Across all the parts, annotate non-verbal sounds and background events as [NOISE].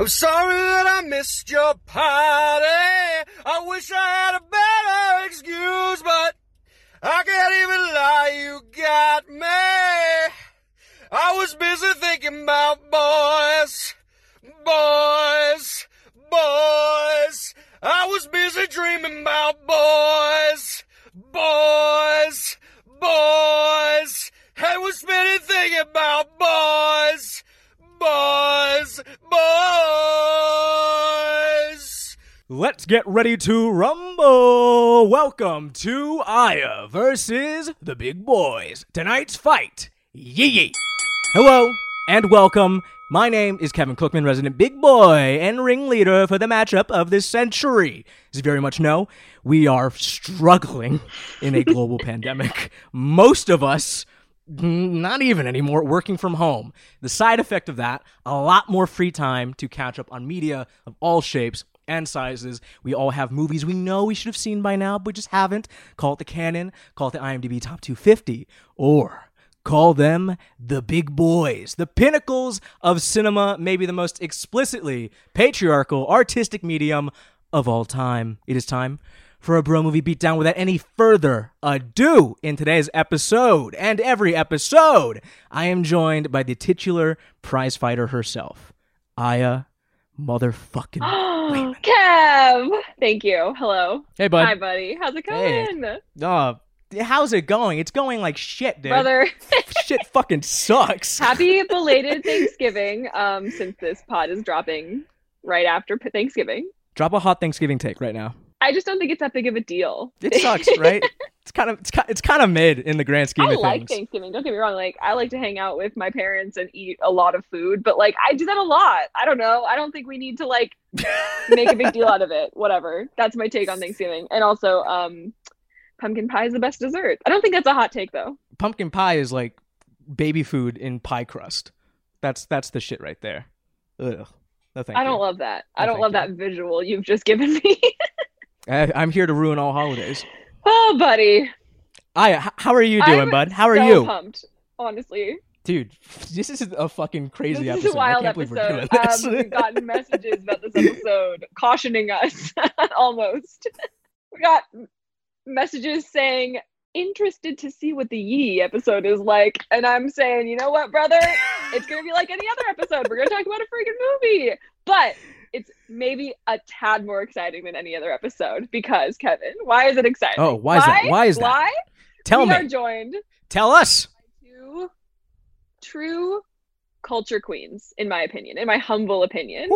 I'm sorry that I missed your party. I wish I had a better excuse, but I can't even lie, you got me. I was busy thinking about boys, boys, boys. I was busy dreaming about boys, boys, boys. I was busy thinking about boys, boys, boys. Let's get ready to rumble. Welcome to Aya versus the Big Boys. Tonight's fight. Yi Yi. Hello and welcome. My name is Kevin Cookman, resident big boy and ringleader for the matchup of this century. As you very much know, we are struggling in a global [LAUGHS] pandemic. Most of us not even anymore, working from home. The side effect of that, a lot more free time to catch up on media of all shapes and sizes. We all have movies we know we should have seen by now, but just haven't. Call it the canon, call it the IMDb Top 250, or call them the big boys, the pinnacles of cinema, maybe the most explicitly patriarchal artistic medium of all time. It is time for a bro movie beatdown without any further ado in today's episode and every episode i am joined by the titular prize fighter herself aya motherfucking [GASPS] Lehman. Kev, thank you. Hello. hey bud Hi, buddy. How's it Hey. going? uh, how's it going it's going like shit dude Brother, [LAUGHS] shit fucking sucks happy [LAUGHS] belated Thanksgiving um, since this pod is dropping right after Thanksgiving. drop a hot thanksgiving take right now I just don't think it's that big of a deal. it sucks right [LAUGHS] it's kind of it's kind, it's kind of mid in the grand scheme I of things. I like Thanksgiving. Don't get me wrong. Like, I like to hang out with my parents and eat a lot of food, but like, I do that a lot. I don't know. I don't think we need to like make a big deal out of it. Whatever. That's my take on [LAUGHS] Thanksgiving. And also, um, pumpkin pie is the best dessert. I don't think that's a hot take though. pumpkin pie is like baby food in pie crust that's that's the shit right there Ugh. No, thank I don't you. love that. I don't love you. that visual you've just given me. [LAUGHS] I, I'm here to ruin all holidays. oh, buddy. I. how are you doing, I'm bud? How are so you, Pumped, honestly. dude? This is a fucking crazy this episode. is a wild I can't episode. we're doing this. Um, we've gotten messages about this episode [LAUGHS] cautioning us, [LAUGHS] almost. We got messages saying interested to see what the Yi episode is like, and I'm saying, you know what, brother? It's gonna be like any other episode. We're gonna talk about a freaking movie, but it's maybe a tad more exciting than any other episode because Kevin, why is it exciting? Oh, why is that? Why is that? Why? Tell we me. are joined Tell us. two true culture queens, in my opinion, in my humble opinion.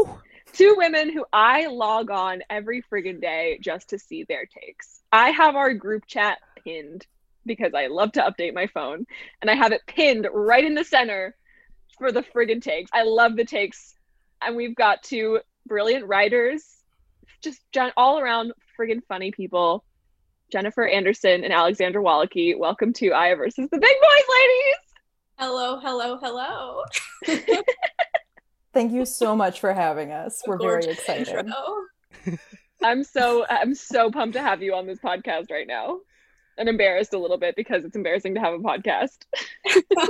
Two women who I log on every friggin' day just to see their takes. I have our group chat pinned because I love to update my phone, and I have it pinned right in the center for the friggin' takes. I love the takes, and we've got two brilliant writers, just gen- all around friggin' funny people. Jennifer Anderson and Alexandra Wallachy. Welcome to Aya versus the Big Boys, ladies. Hello, hello, hello. [LAUGHS] Thank you so much for having us. We're very excited. intro. I'm so I'm so pumped to have you on this podcast right now. And embarrassed a little bit because it's embarrassing to have a podcast. [LAUGHS]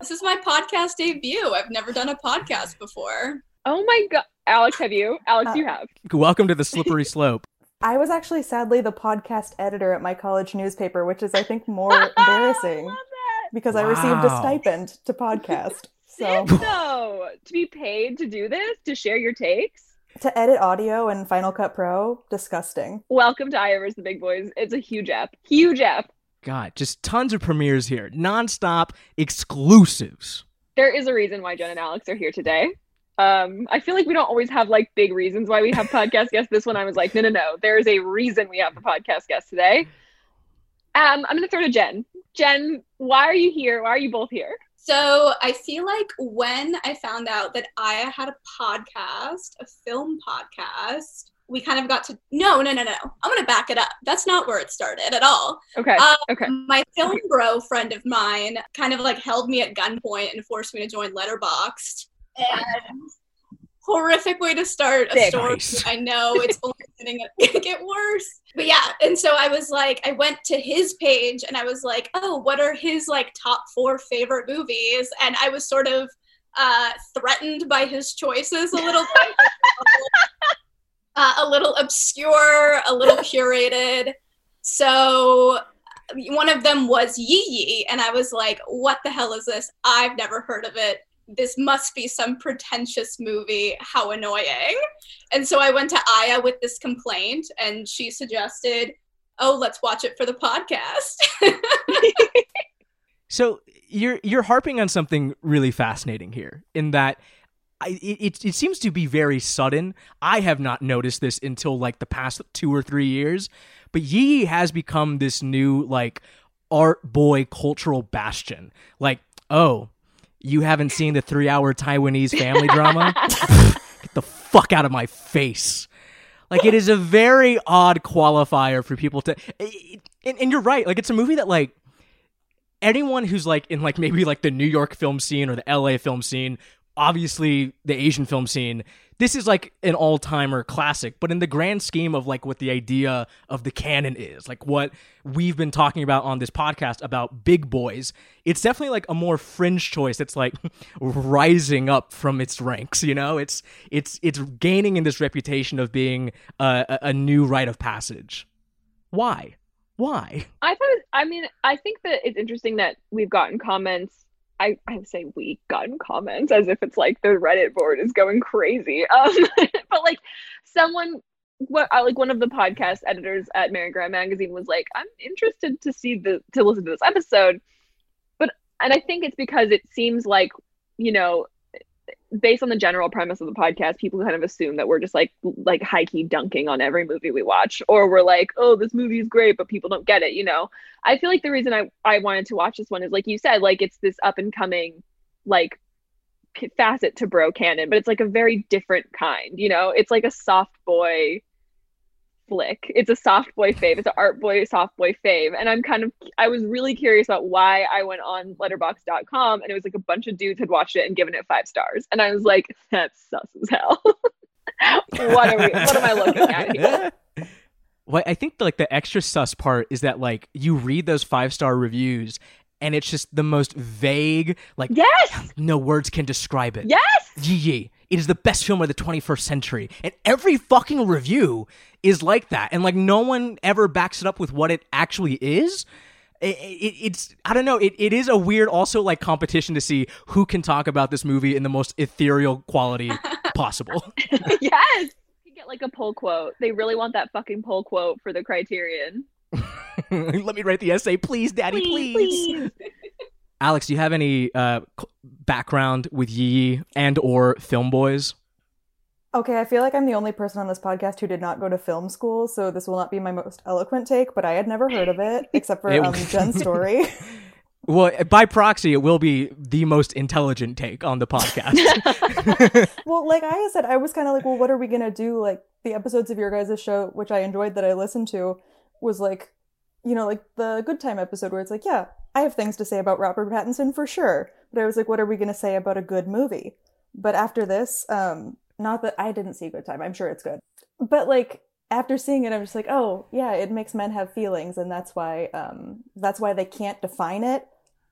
This is my podcast debut. I've never done a podcast before. Oh my god, Alex, have you? Alex, Uh, you have. Welcome to the [LAUGHS] slippery slope. I was actually sadly the podcast editor at my college newspaper, which is I think more [LAUGHS] embarrassing love that. because I received a stipend to podcast. [LAUGHS] So Sick, though, to be paid to do this, to share your takes. to edit audio in Final Cut Pro, disgusting. Welcome to Aya versus the Big Boys. It's a huge app. Huge app. God, just tons of premieres here, nonstop exclusives. There is a reason why Jen and Alex are here today. Um, I feel like we don't always have like big reasons why we have [LAUGHS] podcast guests. This one I was like, no, no, no. There is a reason we have the podcast guest today. Um, I'm gonna throw to Jen. Jen, why are you here? Why are you both here? So I feel like when I found out that Aya had a podcast, a film podcast, we kind of got to no, no, no, no. I'm gonna back it up. That's not where it started at all. Okay. Um, okay. My film bro friend of mine kind of like held me at gunpoint and forced me to join Letterboxd. And horrific way to start a Sick. story. Nice. I know it's [LAUGHS] only getting to get worse. But yeah, and so I was like, I went to his page and I was like, oh, what are his like top four favorite movies? And I was sort of uh, threatened by his choices a little bit. [LAUGHS] uh, a little obscure, a little curated. So one of them was Yi Yi, and I was like, what the hell is this? I've never heard of it. This must be some pretentious movie. How annoying. And so I went to Aya with this complaint, and she suggested, oh, let's watch it for the podcast. [LAUGHS] So you're you're harping on something really fascinating here in that I, it, it seems to be very sudden. I have not noticed this until like the past two or three years, but Yi has become this new like art boy cultural bastion. Like, oh, you haven't seen the three hour Taiwanese family [LAUGHS] drama? Get the fuck out of my face. Like, it is a very odd qualifier for people to. And, and you're right. Like, it's a movie that, like, anyone who's like in like maybe like the New York film scene or the LA film scene, obviously the Asian film scene, this is like an all-timer classic, but in the grand scheme of like what the idea of the canon is, like what we've been talking about on this podcast about big boys, it's definitely like a more fringe choice. It's like [LAUGHS] rising up from its ranks, you know? It's it's it's gaining in this reputation of being a, a, a new rite of passage. Why? Why? I thought, I mean, I think that it's interesting that we've gotten comments. I, I say we gotten comments as if it's like the Reddit board is going crazy. [LAUGHS] Um, but like someone, what I like one of the podcast editors at Mary Grant Magazine was like, I'm interested to see the to listen to this episode, but and I think it's because it seems like you know based on the general premise of the podcast, people kind of assume that we're just like like high key dunking on every movie we watch, or we're like, oh, this movie is great, but people don't get it. You know, I feel like the reason I I wanted to watch this one is like you said, like it's this up and coming like facet to bro canon, but it's like a very different kind. You know, it's like a soft boy flick. It's a soft boy fave. It's an art boy, soft boy fave. And I'm kind of, I was really curious about why I went on letterboxd.com and it was like a bunch of dudes had watched it and given it five stars. And I was like, that's sus as hell. [LAUGHS] what are we, what am I looking at here? [LAUGHS] Well, I think like the extra sus part is that like you read those five star reviews and it's just the most vague, like yes, no words can describe it. Yes, Gigi, it is the best film of the 21st century, and every fucking review is like that, and like no one ever backs it up with what it actually is. It, it, it's I don't know. It, it is a weird also like competition to see who can talk about this movie in the most ethereal quality [LAUGHS] possible. yes, you get like a pull quote. They really want that fucking pull quote for the Criterion. [LAUGHS] Let me write the essay, please, Daddy, please. please. [LAUGHS] Alex, do you have any uh, background with Yi and or Film Boys? Okay, I feel like I'm the only person on this podcast who did not go to film school, so this will not be my most eloquent take, but I had never heard of it [LAUGHS] except for It- um, Jen's story. Well, by proxy, it will be the most intelligent take on the podcast. well, like I said, I was kind of like, well, what are we gonna do? Like the episodes of your guys' show, which I enjoyed that I listened to, was like, you know, like the Good Time episode where it's like, yeah, I have things to say about Robert Pattinson for sure, but I was like, what are we gonna say about a good movie? But after this, um, not that I didn't see Good Time, I'm sure it's good, but like after seeing it, I'm just like, oh yeah, it makes men have feelings, and that's why, um, that's why they can't define it,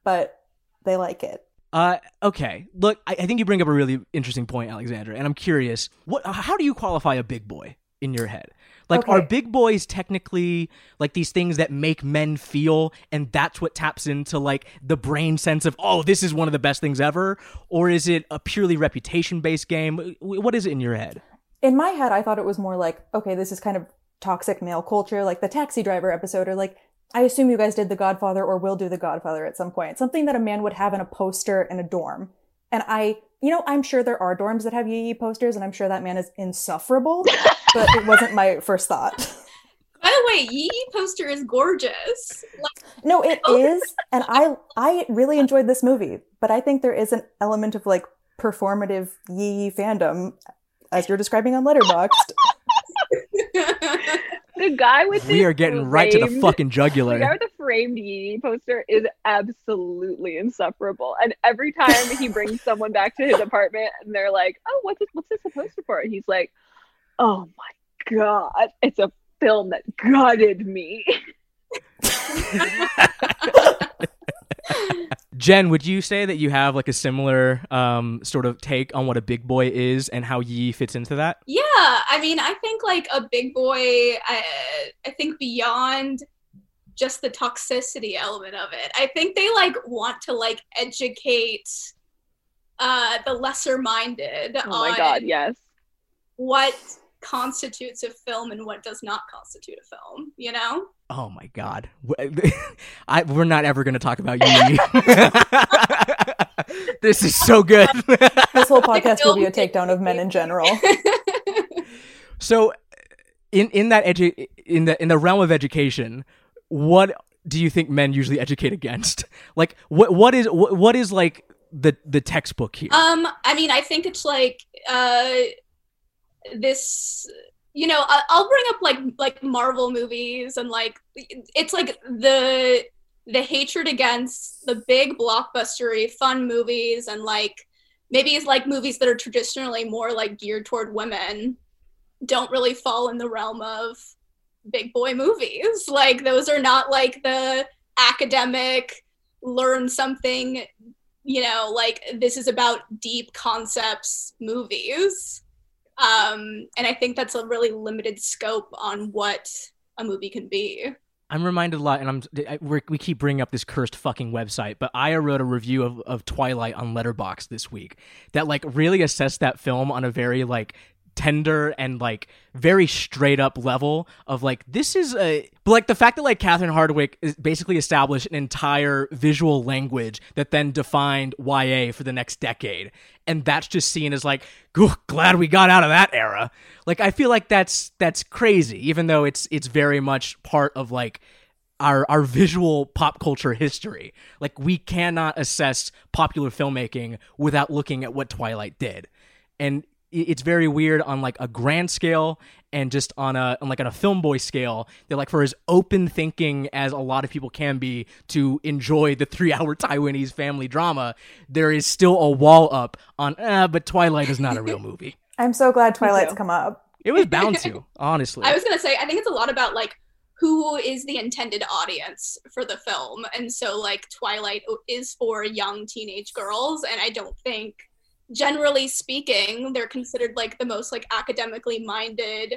but they like it. Uh, okay. Look, I, I think you bring up a really interesting point, Alexandra, and I'm curious. What? How do you qualify a big boy in your head? Like, are big boys technically like these things that make men feel, and that's what taps into like the brain sense of, oh, this is one of the best things ever, or is it a purely reputation-based game? What is it in your head? in my head, I thought it was more like, okay, this is kind of toxic male culture, like the taxi driver episode, or like, I assume you guys did The Godfather or will do The Godfather at some point. Something that a man would have in a poster in a dorm. And I, you know, I'm sure there are dorms that have Yi posters, and I'm sure that man is insufferable, [LAUGHS] but it wasn't my first thought. [LAUGHS] By the way, Yi Yi poster is gorgeous. Like, No, it oh. is, and I I really enjoyed this movie, but I think there is an element of like performative Yi fandom, as you're describing on Letterboxd. [LAUGHS] The guy with We are getting right to the framed- fucking The guy jugular. with the framed Yi poster is absolutely insufferable. And every time he brings [LAUGHS] someone back to his apartment and they're like, "Oh, what's this? What's this a poster for?" And he's like, "Oh my god, it's a film that gutted me." [LAUGHS] Jen, would you say that you have like a similar um, sort of take on what a big boy is and how Yi fits into that? Yeah, I mean, I think like a big boy, I, I think beyond just the toxicity element of it, I think they like want to like educate uh, the lesser minded Oh my on god, yes. what constitutes a film and what does not constitute a film, you know? Oh my god, W- [LAUGHS] I, we're not ever going to talk about you. [LAUGHS] this is so good. This whole [LAUGHS] Like podcast will be a takedown of men in general. so, in in that edu- in the in the realm of education, what do you think men usually educate against? Like, what what is what, what is like the the textbook here? Um, I mean, I think it's like uh, this. You know, I'll bring up like like Marvel movies and like it's like the the hatred against the big blockbustery fun movies and like maybe it's like movies that are traditionally more like geared toward women don't really fall in the realm of big boy movies. [LAUGHS] Like those are not like the academic learn something you know like this is about deep concepts movies um and i think that's a really limited scope on what a movie can be I'm reminded a lot, and I'm I, we keep bringing up this cursed fucking website. But Aya wrote a review of, of Twilight on Letterboxd this week that like really assessed that film on a very like tender and like very straight up level of like this is a but like the fact that like Catherine Hardwicke is basically established an entire visual language that then defined YA for the next decade and that's just seen as like glad we got out of that era like I feel like that's that's crazy even though it's it's very much part of like our our visual pop culture history. Like we cannot assess popular filmmaking without looking at what Twilight did. And it's very weird on like a grand scale and just on a on like on a film boy scale that like for as open thinking as a lot of people can be to enjoy the 3-hour [LAUGHS] Taiwanese family drama, there is still a wall up on ah but Twilight is not a real movie. [LAUGHS] I'm so glad Twilight's come up. It was bound [LAUGHS] to, honestly. i was going to say i think it's a lot about like who is the intended audience for the film and so like twilight is for young teenage girls and i don't think generally speaking they're considered like the most like academically minded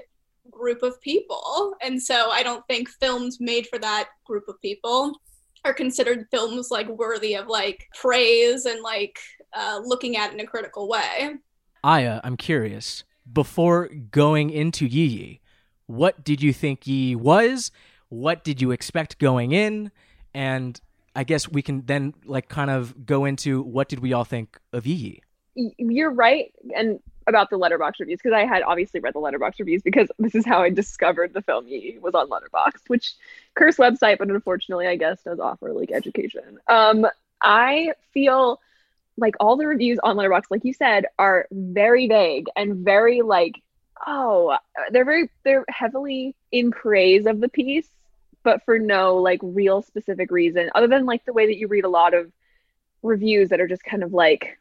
group of people and so i don't think films made for that group of people are considered films like worthy of like praise and like uh, looking at in a critical way Aya, I'm curious. Before going into Yi Yi, what did you think Yi was? What did you expect going in? And I guess we can then like kind of go into what did we all think of Yi Yi? You're right, and about the letterboxd reviews because I had obviously read the letterboxd reviews because [LAUGHS] this is how I discovered the film Yi was on letterboxd which curse website, but unfortunately, I guess does offer like education. Um, I feel like all the reviews on letterboxd like you said, are very vague and very like, oh, they're very they're heavily in praise of the piece, but for no like real specific reason other than like the way that you read a lot of reviews that are just kind of like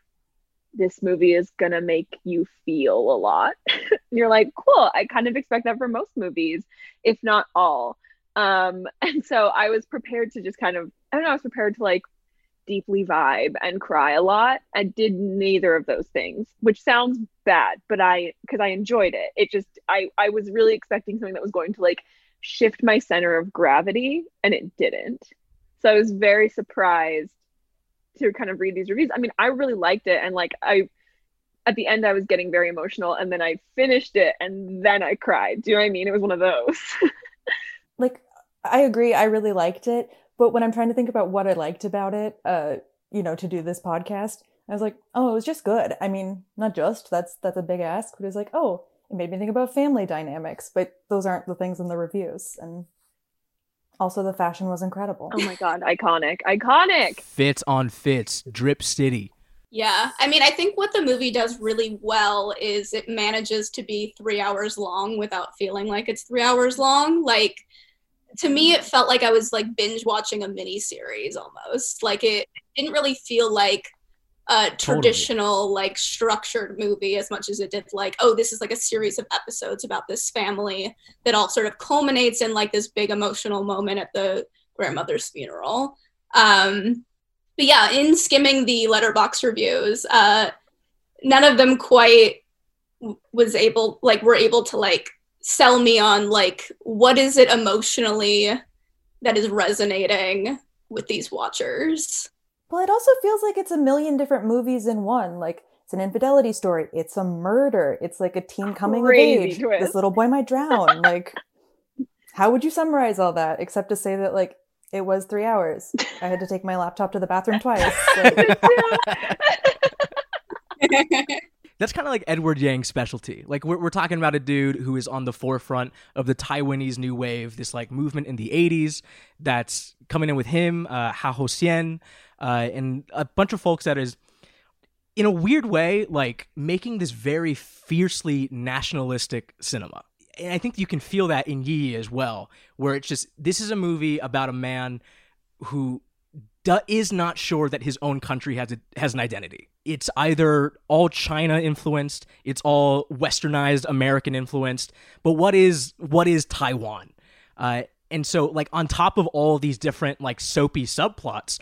this movie is gonna make you feel a lot. [LAUGHS] you're like, cool, I kind of expect that for most movies, if not all. Um, [LAUGHS] and so I was prepared to just kind of, I don't know, I was prepared to like deeply vibe and cry a lot. I did neither of those things, which sounds bad, but I, because I enjoyed it. It just, I, I was really expecting something that was going to like shift my center of gravity, and it didn't. So I was very surprised to kind of read these reviews. I mean, I really liked it and like I at the end I was getting very emotional and then I finished it and then I cried. Do you know what I mean? It was one of those. [LAUGHS] Like, I agree. I really liked it. But when I'm trying to think about what I liked about it, uh, you know, to do this podcast, I was like, oh, it was just good. I mean, not just, that's, that's a big ask, but it was like, oh, it made me think about family dynamics, but those aren't the things in the reviews. And also the fashion was incredible. oh my god, iconic. Iconic. Fits on fits, drip city. Yeah, I mean, I think what the movie does really well is it manages to be three hours long without feeling like it's three hours long. Like, to me, it felt like I was like binge watching a mini series almost. Like, it didn't really feel like a traditional, like, structured movie as much as it did, like, oh, this is like a series of episodes about this family that all sort of culminates in like this big emotional moment at the grandmother's funeral. Um, But yeah, in skimming the letterboxd reviews, uh, none of them quite was able like were able to like sell me on like what is it emotionally that is resonating with these watchers. Well, it also feels like it's a million different movies in one. Like it's an infidelity story. It's a murder. It's like a teen coming of age. twist. This little boy might drown. [LAUGHS] like, how would you summarize all that except to say that like it was three hours? I had to take my laptop to the bathroom twice. [LAUGHS] Like, [LAUGHS] That's kind of like Edward Yang's specialty. Like we're, we're talking about a dude who is on the forefront of the Taiwanese new wave, this like movement in the '80s that's coming in with him, uh, Hou Hsiao-hsien, uh, and a bunch of folks that is, in a weird way, like making this very fiercely nationalistic cinema. And I think you can feel that in Yi as well, where it's just this is a movie about a man who is not sure that his own country has a, has an identity. It's either all China influenced, it's all westernized American influenced, but what is what is Taiwan? Uh, and so, like on top of all these different like soapy subplots,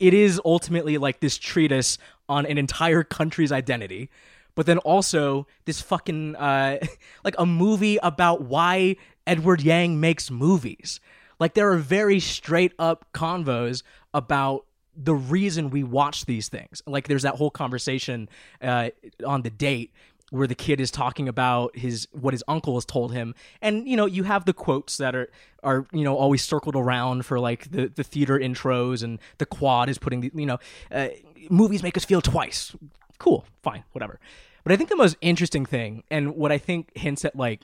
it is ultimately like this treatise on an entire country's identity. But then also this fucking uh, [LAUGHS] like a movie about why Edward Yang makes movies. Like there are very straight up convos about the reason we watch these things. Like there's that whole conversation uh, on the date where the kid is talking about his what his uncle has told him, and you know you have the quotes that are are you know always circled around for like the the theater intros, and the quad is putting the you know uh, movies make us feel twice. Cool, fine, whatever. But I think the most interesting thing, and what I think hints at like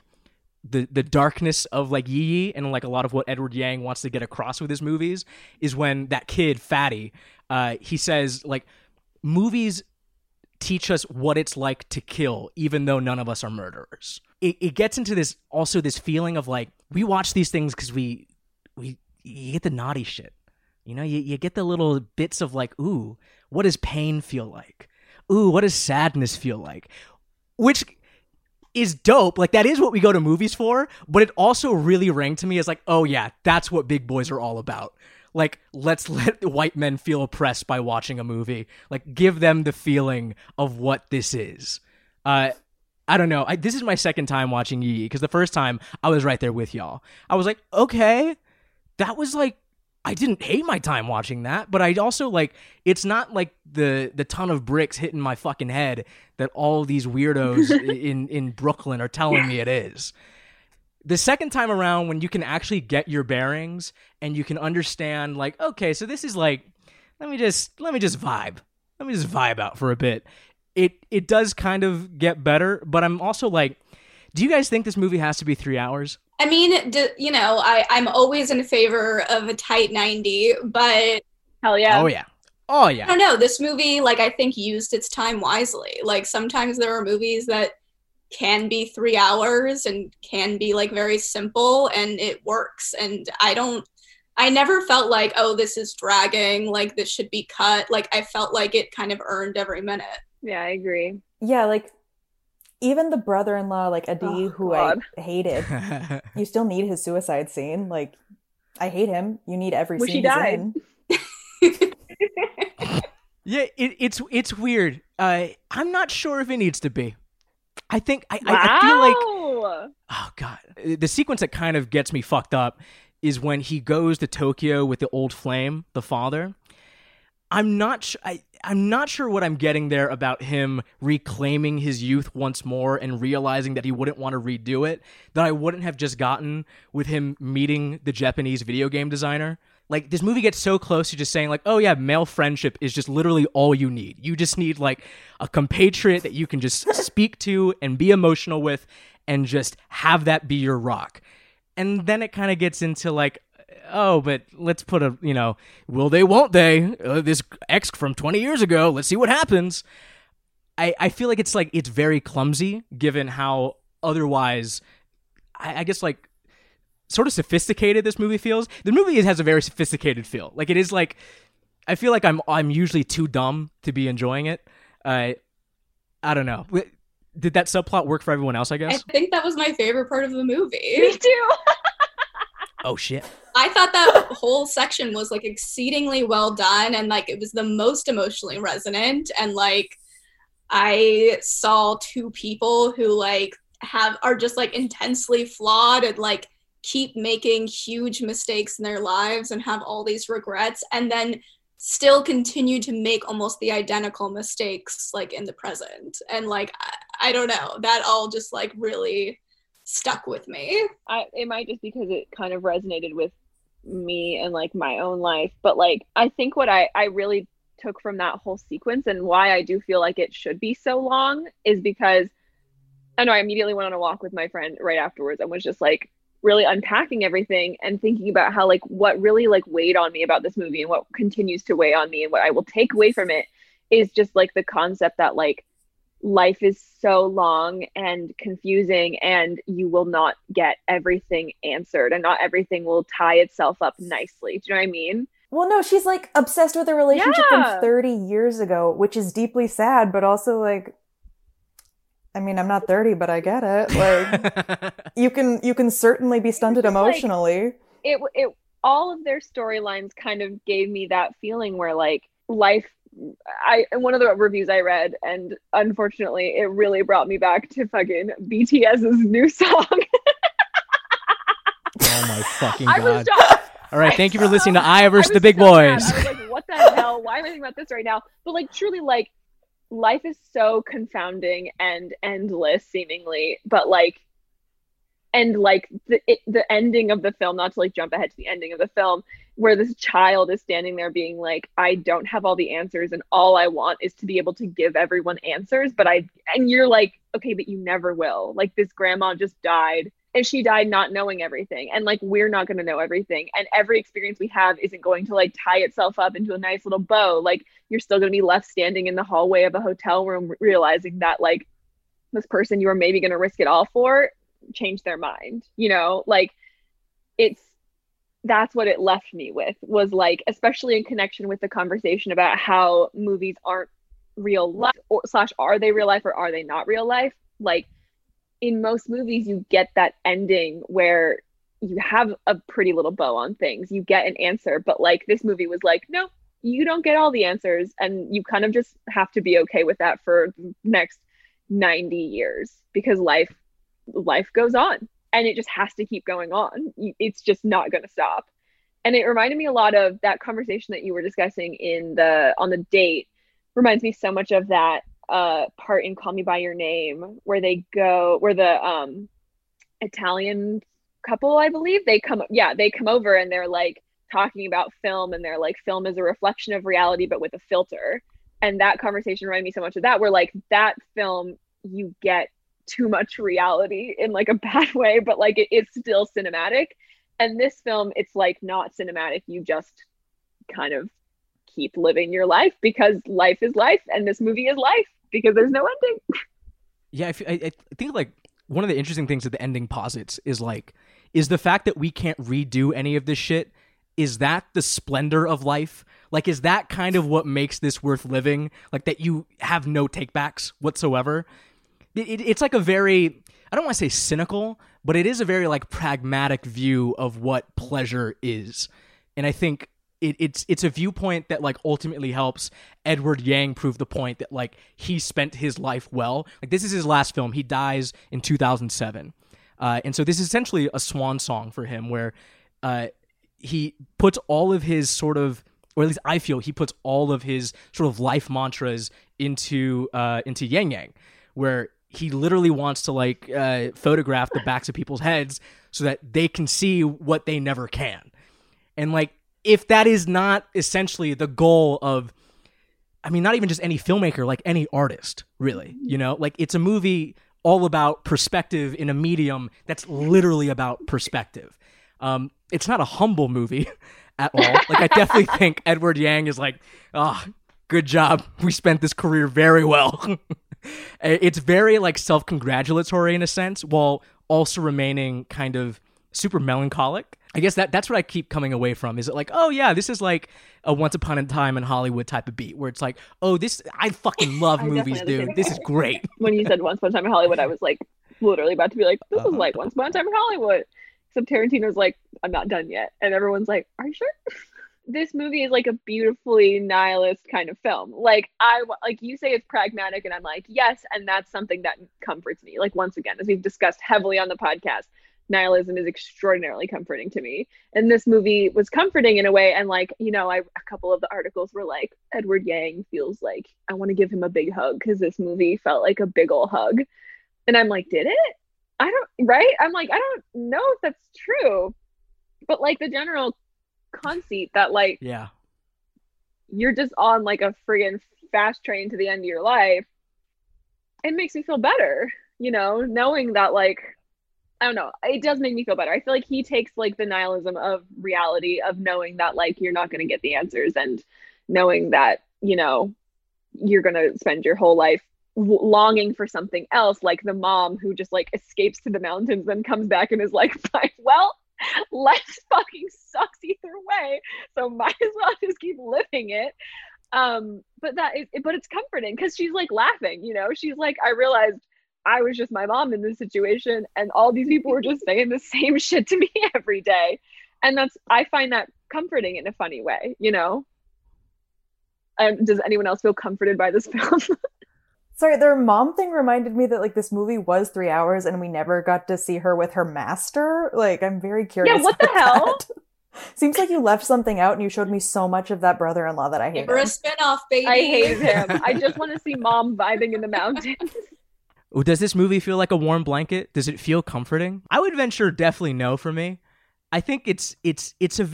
the the darkness of like Yi Yi and like a lot of what Edward Yang wants to get across with his movies is when that kid Fatty, uh, he says like movies teach us what it's like to kill, even though none of us are murderers. It, it gets into this also this feeling of like we watch these things because we we you get the naughty shit, you know, you you get the little bits of like ooh, what does pain feel like? Ooh, what does sadness feel like? Which is dope. Like that is what we go to movies for, but it also really rang to me as like, oh yeah, that's what big boys are all about. Like let's let [LAUGHS] white men feel oppressed by watching a movie. Like give them the feeling of what this is. Uh I don't know. I, this is my second time watching Yi because the first time I was right there with y'all. I was like, okay, that was like I didn't hate my time watching that, but I also like it's not like the the ton of bricks hitting my fucking head that all these weirdos [LAUGHS] in in Brooklyn are telling me it is. The second time around when you can actually get your bearings and you can understand like okay, so this is like let me just let me just vibe. Let me just vibe out for a bit. It it does kind of get better, but I'm also like do you guys think this movie has to be 3 hours? I mean, d- you know, I, I'm always in favor of a tight 90, but Hell yeah. Oh yeah. Oh yeah. I yeah. don't know. This movie, like, I think used its time wisely. Like, sometimes there are movies that can be three hours and can be like very simple and it works. And I don't, I never felt like, oh, this is dragging, like, this should be cut. Like, I felt like it kind of earned every minute. Yeah, I agree. yeah, like even the brother-in-law, like Adi, Oh, who God. I hated, [LAUGHS] you still need his suicide scene. Like, I hate him. You need every Wish scene he died. in. [LAUGHS] Yeah, it, it's it's weird. Uh, I'm not sure if it needs to be. I think I, I, I feel like oh god, the sequence that kind of gets me fucked up is when he goes to Tokyo with the old flame, the father. I'm not sh- I, I'm not sure what I'm getting there about him reclaiming his youth once more and realizing that he wouldn't want to redo it that I wouldn't have just gotten with him meeting the Japanese video game designer. Like this movie gets so close to just saying like, "Oh yeah, male friendship is just literally all you need. You just need like a compatriot that you can just [LAUGHS] speak to and be emotional with and just have that be your rock." And then it kind of gets into like oh, but let's put a, you know, will they, won't they? Uh, this X from 20 years ago, let's see what happens. I, I feel like it's like, it's very clumsy given how otherwise, I, I guess, like, sort of sophisticated this movie feels. The movie has a very sophisticated feel. Like, it is like, I feel like I'm, I'm usually too dumb to be enjoying it. Uh, I don't know. Did that subplot work for everyone else, I guess. I think that was my favorite part of the movie. Me too. [LAUGHS] Oh shit. I thought that whole section was like exceedingly well done and like it was the most emotionally resonant. And like I saw two people who like have are just like intensely flawed and like keep making huge mistakes in their lives and have all these regrets and then still continue to make almost the identical mistakes like in the present. And like I, I don't know. That all just like really stuck with me. I, it might just because it kind of resonated with me and like my own life but like i think what i i really took from that whole sequence and why i do feel like it should be so long is because i know i immediately went on a walk with my friend right afterwards and was just like really unpacking everything and thinking about how like what really like weighed on me about this movie and what continues to weigh on me and what i will take away from it is just like the concept that like life is so long and confusing and you will not get everything answered and not everything will tie itself up nicely. Do you know what I mean? Well, no, she's like obsessed with a relationship Yeah. from 30 years ago, which is deeply sad, but also like I mean, I'm not 30, but I get it. Like [LAUGHS] you can you can certainly be stunted just like- emotionally. It it all of their storylines kind of gave me that feeling where like life I one of the reviews I read and unfortunately it really brought me back to fucking BTS's new [LAUGHS] song. oh my fucking god. All right, thank you for listening to Aya versus the Big so mad. Boys. I was like, what the hell? Why am I thinking about this right now? But like, truly, like, life is so confounding and endless, seemingly. But like, and like the it, the ending of the film, not to like jump ahead to the ending of the film, where this child is standing there being like, I don't have all the answers, and all I want is to be able to give everyone answers. But I, and you're like, okay, but you never will. Like this grandma just died and she died not knowing everything and like we're not going to know everything and every experience we have isn't going to like tie itself up into a nice little bow like you're still going to be left standing in the hallway of a hotel room realizing that like this person you were maybe going to risk it all for changed their mind you know like it's that's what it left me with was like especially in connection with the conversation about how movies aren't real life or slash are they real life or are they not real life? Like in most movies you get that ending where you have a pretty little bow on things. You get an answer but like this movie was like no you don't get all the answers and you kind of just have to be okay with that for the next 90 years because life life goes on and it just has to keep going on. It's just not going to stop. And it reminded me a lot of that conversation that you were discussing in the on the date. Reminds me so much of that uh part in Call Me by Your Name where they go where the um Italian couple I believe they come yeah they come over and they're like talking about film and they're like film is a reflection of reality but with a filter. And that conversation reminded me so much of that where like that film you get too much reality in like a bad [LAUGHS] way but like it, it's still cinematic and this film it's like not cinematic you just kind of keep living your life because life is life and this movie is life because there's no ending [LAUGHS] Yeah, I, think like one of the interesting things that the ending posits is like is the fact that we can't redo any of this shit. Is that the splendor of life? Like, is that kind of what makes this worth living? Like that you have no takebacks whatsoever. It, it, it's like a very I don't want to say cynical, but it is a very like pragmatic view of what pleasure is, and I think it, it's it's a viewpoint that like ultimately helps Edward Yang prove the point that like he spent his life well. Like this is his last film. He dies in 2007, uh, and so this is essentially a swan song for him, where uh, he puts all of his sort of, or at least I feel he puts all of his sort of life mantras into uh, into Yang Yang, where he literally wants to like uh, photograph the backs of people's heads so that they can see what they never can. And like, if that is not essentially the goal of, I mean, not even just any filmmaker, like any artist, really, you know, like it's a movie all about perspective in a medium that's literally about perspective. Um, it's not a humble movie [LAUGHS] at all. Like, I definitely [LAUGHS] think Edward Yang is like, ah, good job. We spent this career very well. [LAUGHS] it's very like self-congratulatory in a sense while also remaining kind of super melancholic i guess that that's what i keep coming away from is it like oh yeah this is like a once upon a time in hollywood type of beat where it's like oh this i fucking [LAUGHS] love I movies dude this is great [LAUGHS] when you said once upon a time in hollywood i was like literally about to be like this Uh-huh. is like once upon a time in hollywood Except Tarantino's like, I'm not done yet. And everyone's like, Are you sure? [LAUGHS] this movie is like a beautifully nihilist kind of film. Like I like you say it's pragmatic and I'm like, yes, and that's something that comforts me. Like once again, as we've discussed heavily on the podcast, nihilism is extraordinarily comforting to me. And this movie was comforting in a way and like, you know, I a couple of the articles were like Edward Yang feels like I want to give him a big hug cuz this movie felt like a big old hug. And I'm like, did it? I don't right? I'm like, I don't know if that's true. But like the general conceit that like Yeah. you're just on like a friggin' fast train to the end of your life, it makes me feel better, you know, knowing that like I don't know, it does make me feel better. I feel like he takes like the nihilism of reality of knowing that like you're not going to get the answers and knowing that, you know, you're going to spend your whole life w- longing for something else like the mom who just like escapes to the mountains then comes back and is like, [LAUGHS] well, [LAUGHS] life fucking sucks either way so might as well just keep living it. Um but that is but it's comforting because she's like laughing you know? She's like i realized i was just my mom in this situation and all these people were just saying the [LAUGHS] same shit to me [LAUGHS] every day. And that's i find that comforting in a funny way you know? Um, does anyone else feel comforted by this film Sorry, their mom thing reminded me that like this movie was three hours and we never got to see her with her master. Like, I'm very curious. Yeah, what the hell? that. [LAUGHS] Seems like you left something out and you showed me so much of that brother-in-law that I Give hate. her a spinoff, baby. i hate him [LAUGHS] i just want to see mom vibing in the mountains [LAUGHS] Ooh, Does this movie feel like a warm blanket? Does it feel comforting? I would venture definitely no for me. I think it's it's it's a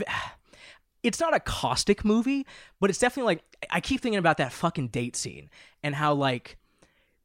[SIGHS] it's not a caustic movie, but it's definitely like I keep thinking about that fucking date scene and how like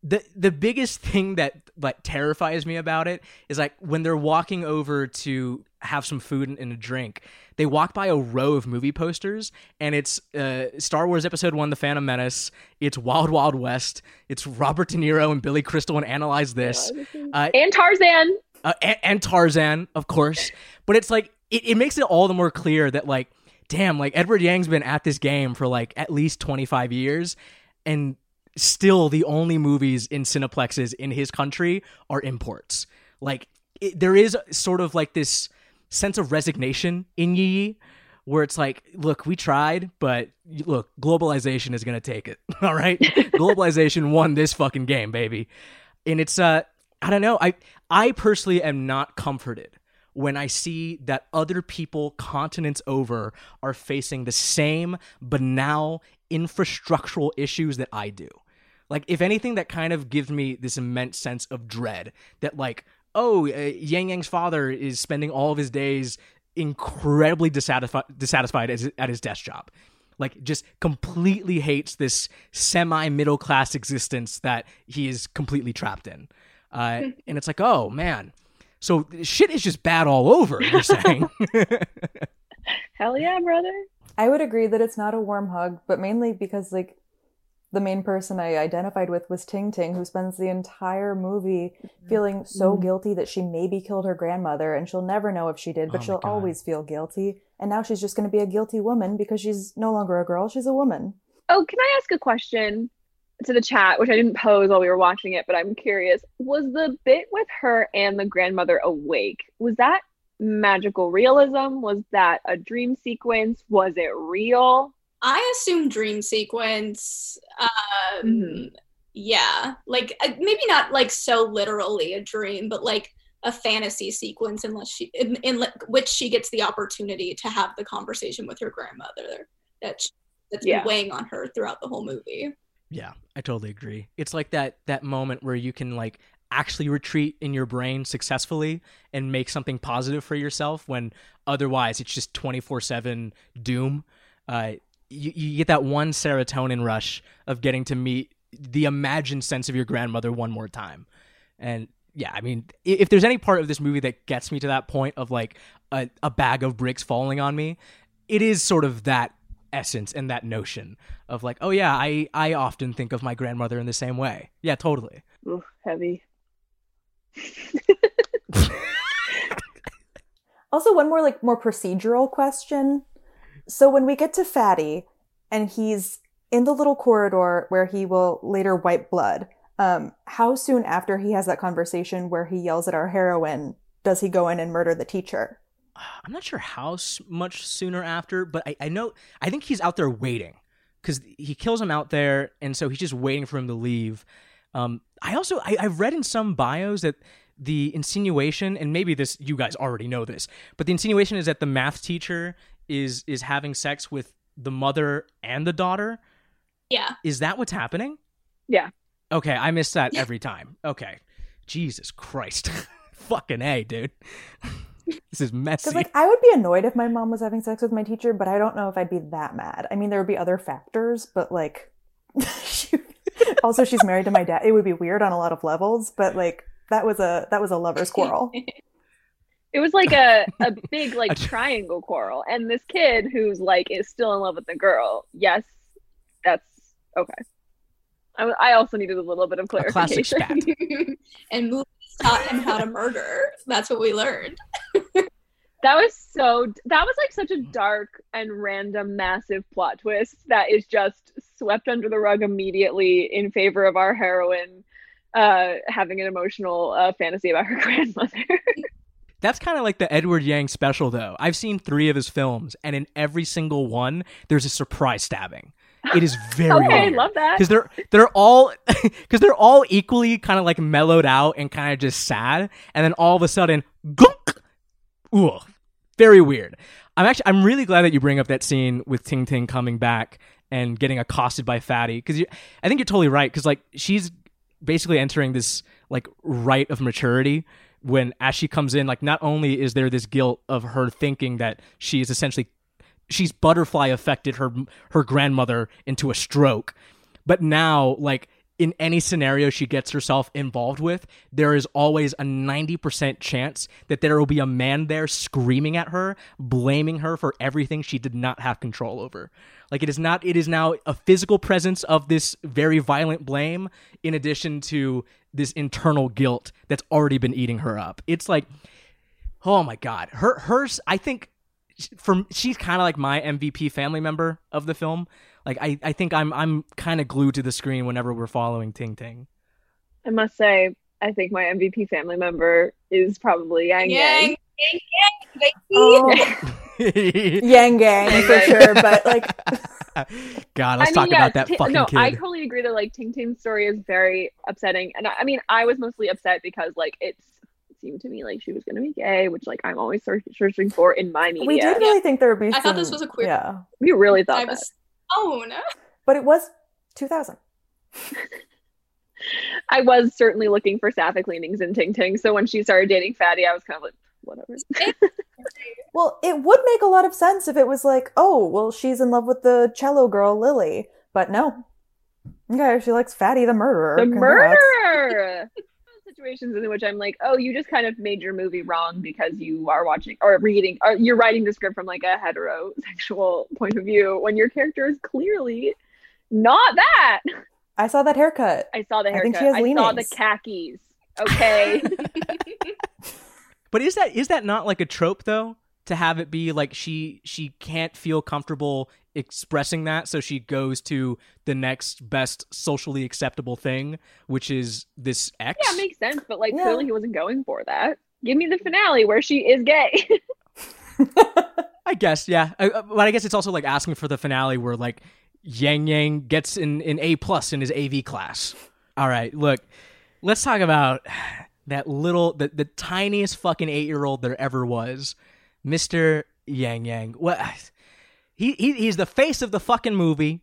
the the biggest thing that like terrifies me about it is like when they're walking over to have some food and, and a drink they walk by a row of movie posters and it's uh, star wars episode 1 the phantom menace it's wild wild west it's robert de niro and billy crystal and analyze this uh, and tarzan uh, and, and Tarzan, of course. But it's like it, it makes it all the more clear that like, damn, like Edward Yang's been at this game for like at least twenty five years, and still the only movies in cineplexes in his country are imports. Like it, there is sort of like this sense of resignation in Yi Yi, where it's like, look, we tried, but look, globalization is gonna take it. [LAUGHS] All right, [LAUGHS] globalization won this fucking game, baby. And it's uh, I don't know. I I personally am not comforted when I see that other people continents over are facing the same banal infrastructural issues that I do. Like, if anything, that kind of gives me this immense sense of dread that, like, oh, uh, Yang Yang's father is spending all of his days incredibly dissatisfied, dissatisfied at his, at his desk job. Like, just completely hates this semi middle class existence that he is completely trapped in. Uh, [LAUGHS] and it's like, oh, man. So shit is just bad all over, you're saying? [LAUGHS] [LAUGHS] hell yeah brother I would agree that it's not a warm hug, but mainly because like the main person I identified with was Ting Ting, who spends the entire movie mm-hmm. feeling so mm. guilty that she maybe killed her grandmother, and she'll never know if she did, Oh but my she'll God. always feel guilty. And now she's just going to be a guilty woman because she's no longer a girl; she's a woman. Oh, can I ask a question to the chat, which I didn't pose while we were watching it, but I'm curious. Was the bit with her and the grandmother awake? Was that magical realism? Was that a dream sequence? Was it real? I assume dream sequence. Um, Mhm. Yeah, like uh, maybe not like so literally a dream, but like a fantasy sequence, unless she in, in li- which she gets the opportunity to have the conversation with her grandmother that she, that's Yeah. been weighing on her throughout the whole movie. Yeah, I totally agree. It's like that that moment where you can like actually retreat in your brain successfully and make something positive for yourself when otherwise it's just 24/7 doom. Uh you, you get that one serotonin rush of getting to meet the imagined sense of your grandmother one more time. And yeah, I mean, if there's any part of this movie that gets me to that point of like a, a bag of bricks falling on me, it is sort of that essence and that notion of like, oh yeah, I I often think of my grandmother in the same way. Yeah, totally. Oof, heavy. [LAUGHS] [LAUGHS] Also, one more like more procedural question. So when we get to Fatty and he's in the little corridor where he will later wipe blood, um, how soon after he has that conversation where he yells at our heroine does he go in and murder the teacher? [SIGHS] I'm not sure how much sooner after, but I, I know I think he's out there waiting because he kills him out there, and so he's just waiting for him to leave. Um, I also I, I've read in some bios that the insinuation, and maybe this you guys already know this, but the insinuation is that the math teacher is is having sex with the mother and the daughter. Yeah. Is that what's happening? Yeah. Okay, I miss that every time. Okay, Jesus Christ, [LAUGHS] fucking a, dude. [LAUGHS] this is messy. Like I would be annoyed if my mom was having sex with my teacher, but I don't know if I'd be that mad. I mean, there would be other factors, but like, [LAUGHS] she- also she's married to my dad. It would be weird on a lot of levels, but like that was a that was a lover's quarrel. It was like a, a [LAUGHS] big like triangle quarrel. And this kid who's like is still in love with the girl. Yes, that's okay. I, I also needed a little bit of a classic clarification. [LAUGHS] and movies taught him how to murder. That's what we learned. [LAUGHS] That was so that was like such a dark and random massive plot twist that is just swept under the rug immediately in favor of our heroine uh having an emotional uh, fantasy about her grandmother. That's kind of like the Edward Yang special, though. I've seen three of his films, and in every single one, there's a surprise stabbing. It is [LAUGHS] very okay, weird. love that. because they're they're all [LAUGHS] because they're all equally kind of like mellowed out and kind of just sad, and then all of a sudden, gunk, ooh, very weird. I'm actually I'm really glad that you bring up that scene with Ting Ting coming back and getting accosted by Fatty because I think you're totally right because like she's basically entering this like rite of maturity when as she comes in like not only is there this guilt of her thinking that she is essentially she's butterfly affected her her grandmother into a stroke but now like in any scenario she gets herself involved with there is always a 90% chance that there will be a man there screaming at her blaming her for everything she did not have control over. Like it is not it is now a physical presence of this very violent blame in addition to this internal guilt that's already been eating her up. It's like oh my god. Her hers i think from she's kind of like my MVP family member of the film. Like I, I think I'm I'm kind of glued to the screen whenever we're following Ting Ting. I must say, I think my MVP family member is probably Yang Yang. Yang, yang, yang. Oh, [LAUGHS] [LAUGHS] Yang Gang for sure, but like [LAUGHS] God, let's I talk yeah, about that Ti- fucking no, kid. I totally agree that like Ting Ting's story is very upsetting, and I, I mean, I was mostly upset because like it's it seemed to me like she was gonna be gay, which like I'm always search- searching for in my media. we did really think there would be. I thought this was a queer- Yeah, We really thought I that. was oh but it was 2000. [LAUGHS] I was certainly looking for sapphic leanings in Ting Ting, so when she started dating Fatty, I was kind of like, whatever. [LAUGHS] Well, it would make a lot of sense if it was like, oh, well, she's in love with the cello girl Lily, but no. Okay, she likes Fatty the murderer. the Congrats. murderer. [LAUGHS] Situations in which I'm like, oh, you just kind of made your movie wrong because you are watching or reading, or you're writing the script from like a heterosexual [LAUGHS] point of view when your character is clearly not that. I saw that haircut. I saw the haircut. I haircut. think she has I saw the khakis. Okay. [LAUGHS] [LAUGHS] But is that is that not like a trope though? To have it be like she she can't feel comfortable expressing that, so she goes to the next best socially acceptable thing, which is this X. yeah, it makes sense, but like Yeah. clearly he wasn't going for that. Give me the finale where she is gay. [LAUGHS] I guess, yeah. I, uh, but I guess it's also like asking for the finale where like Yang Yang gets an, an A plus in his AV class. All right, look, let's talk about that little, the, the tiniest fucking eight year old there ever was, Mister Yang Yang. What? He, he he's the face of the fucking movie.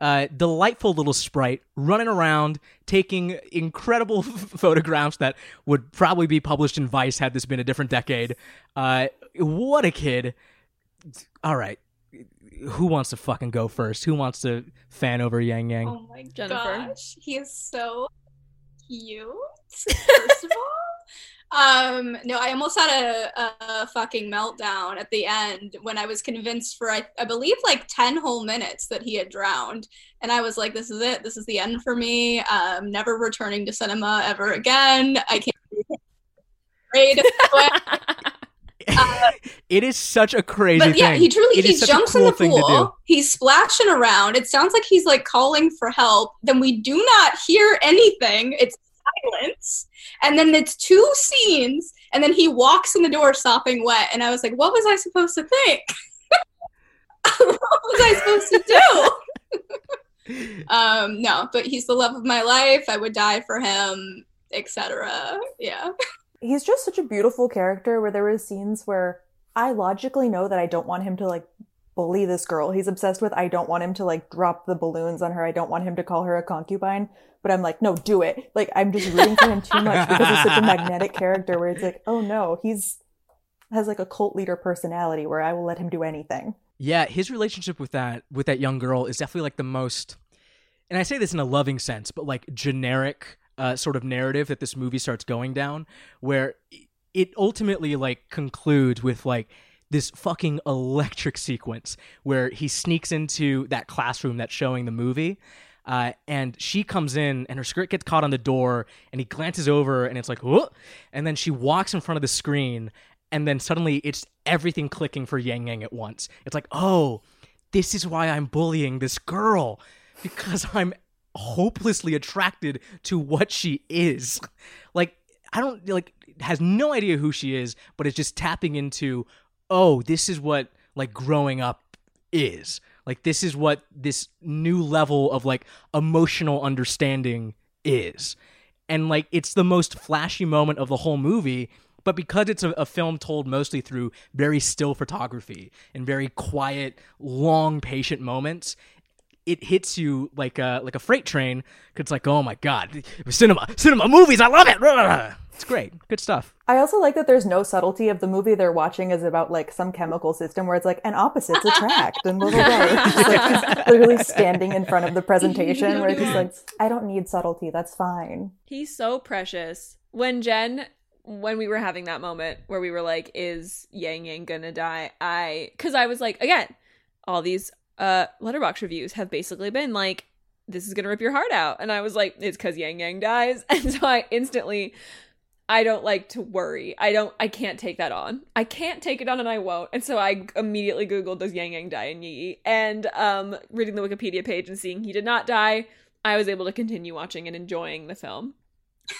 Uh, delightful little sprite running around taking incredible [LAUGHS] photographs that would probably be published in Vice had this been a different decade. Uh, what a kid! All right, who wants to fucking go first? Who wants to fan over Yang Yang? Oh my Jennifer. gosh, he is so cute. First of all, [LAUGHS] um, no, I almost had a, a fucking meltdown at the end when I was convinced for I, I believe like ten whole minutes that he had drowned, and I was like, "This is it. This is the end for me. Um, never returning to cinema ever again. I can't." [LAUGHS] [LAUGHS] [LAUGHS] It is such a crazy But yeah, thing. he truly It he is such a jumps cool in the thing to do. pool. He's splashing around. It sounds like he's like calling for help. Then we do not hear anything. It's silence, and then it's two scenes, and then he walks in the door sopping wet, and I was like, what was I supposed to think? [LAUGHS] what was I supposed to do? [LAUGHS] um, no, but he's the love of my life. I would die for him, etc. Yeah. He's just such a beautiful character where there was scenes where I logically know that I don't want him to like bully this girl he's obsessed with. I don't want him to like drop the balloons on her. I don't want him to call her a concubine. But I'm like, no, do it. Like I'm just rooting for him too much because he's such a magnetic [LAUGHS] character where it's like, oh no, he's has like a cult leader personality where I will let him do anything. Yeah, his relationship with that with that young girl is definitely like the most and I say this in a loving sense, but like generic uh, sort of narrative that this movie starts going down where it ultimately like concludes with like this fucking electric sequence where he sneaks into that classroom that's showing the movie uh, and she comes in and her skirt gets caught on the door and he glances over and it's like Whoa! and then she walks in front of the screen and then suddenly it's everything clicking for yang yang at once it's like oh this is why i'm bullying this girl because [LAUGHS] i'm hopelessly attracted to what she is like i don't like has no idea who she is but is just tapping into oh this is what like growing up is like this is what this new level of like emotional understanding is. And like it's the most flashy moment of the whole movie, but because it's a, a, film told mostly through very still photography and very quiet, long, patient moments, it hits you like a like a freight train. Cause it's like, oh my god, cinema, cinema, movies, I love it. It's great, good stuff. I also like that there's no subtlety of the movie they're watching is about like some chemical system where it's like and opposites attract and blah blah blah. It's just, like, he's literally standing in front of the presentation [LAUGHS] where he's like, I don't need subtlety, that's fine. He's so precious. When Jen when we were having that moment where we were like, is Yang Yang gonna die? I because I was like, again, all these uh Letterboxd reviews have basically been like this is gonna rip your heart out. And i was like it's because yang yang dies. [LAUGHS] And so i instantly i don't like to worry. I don't i can't take that on. I can't take it on and i won't. And so i immediately googled does yang yang die in yi and um reading the wikipedia page and seeing he did not die i was able to continue watching and enjoying the film.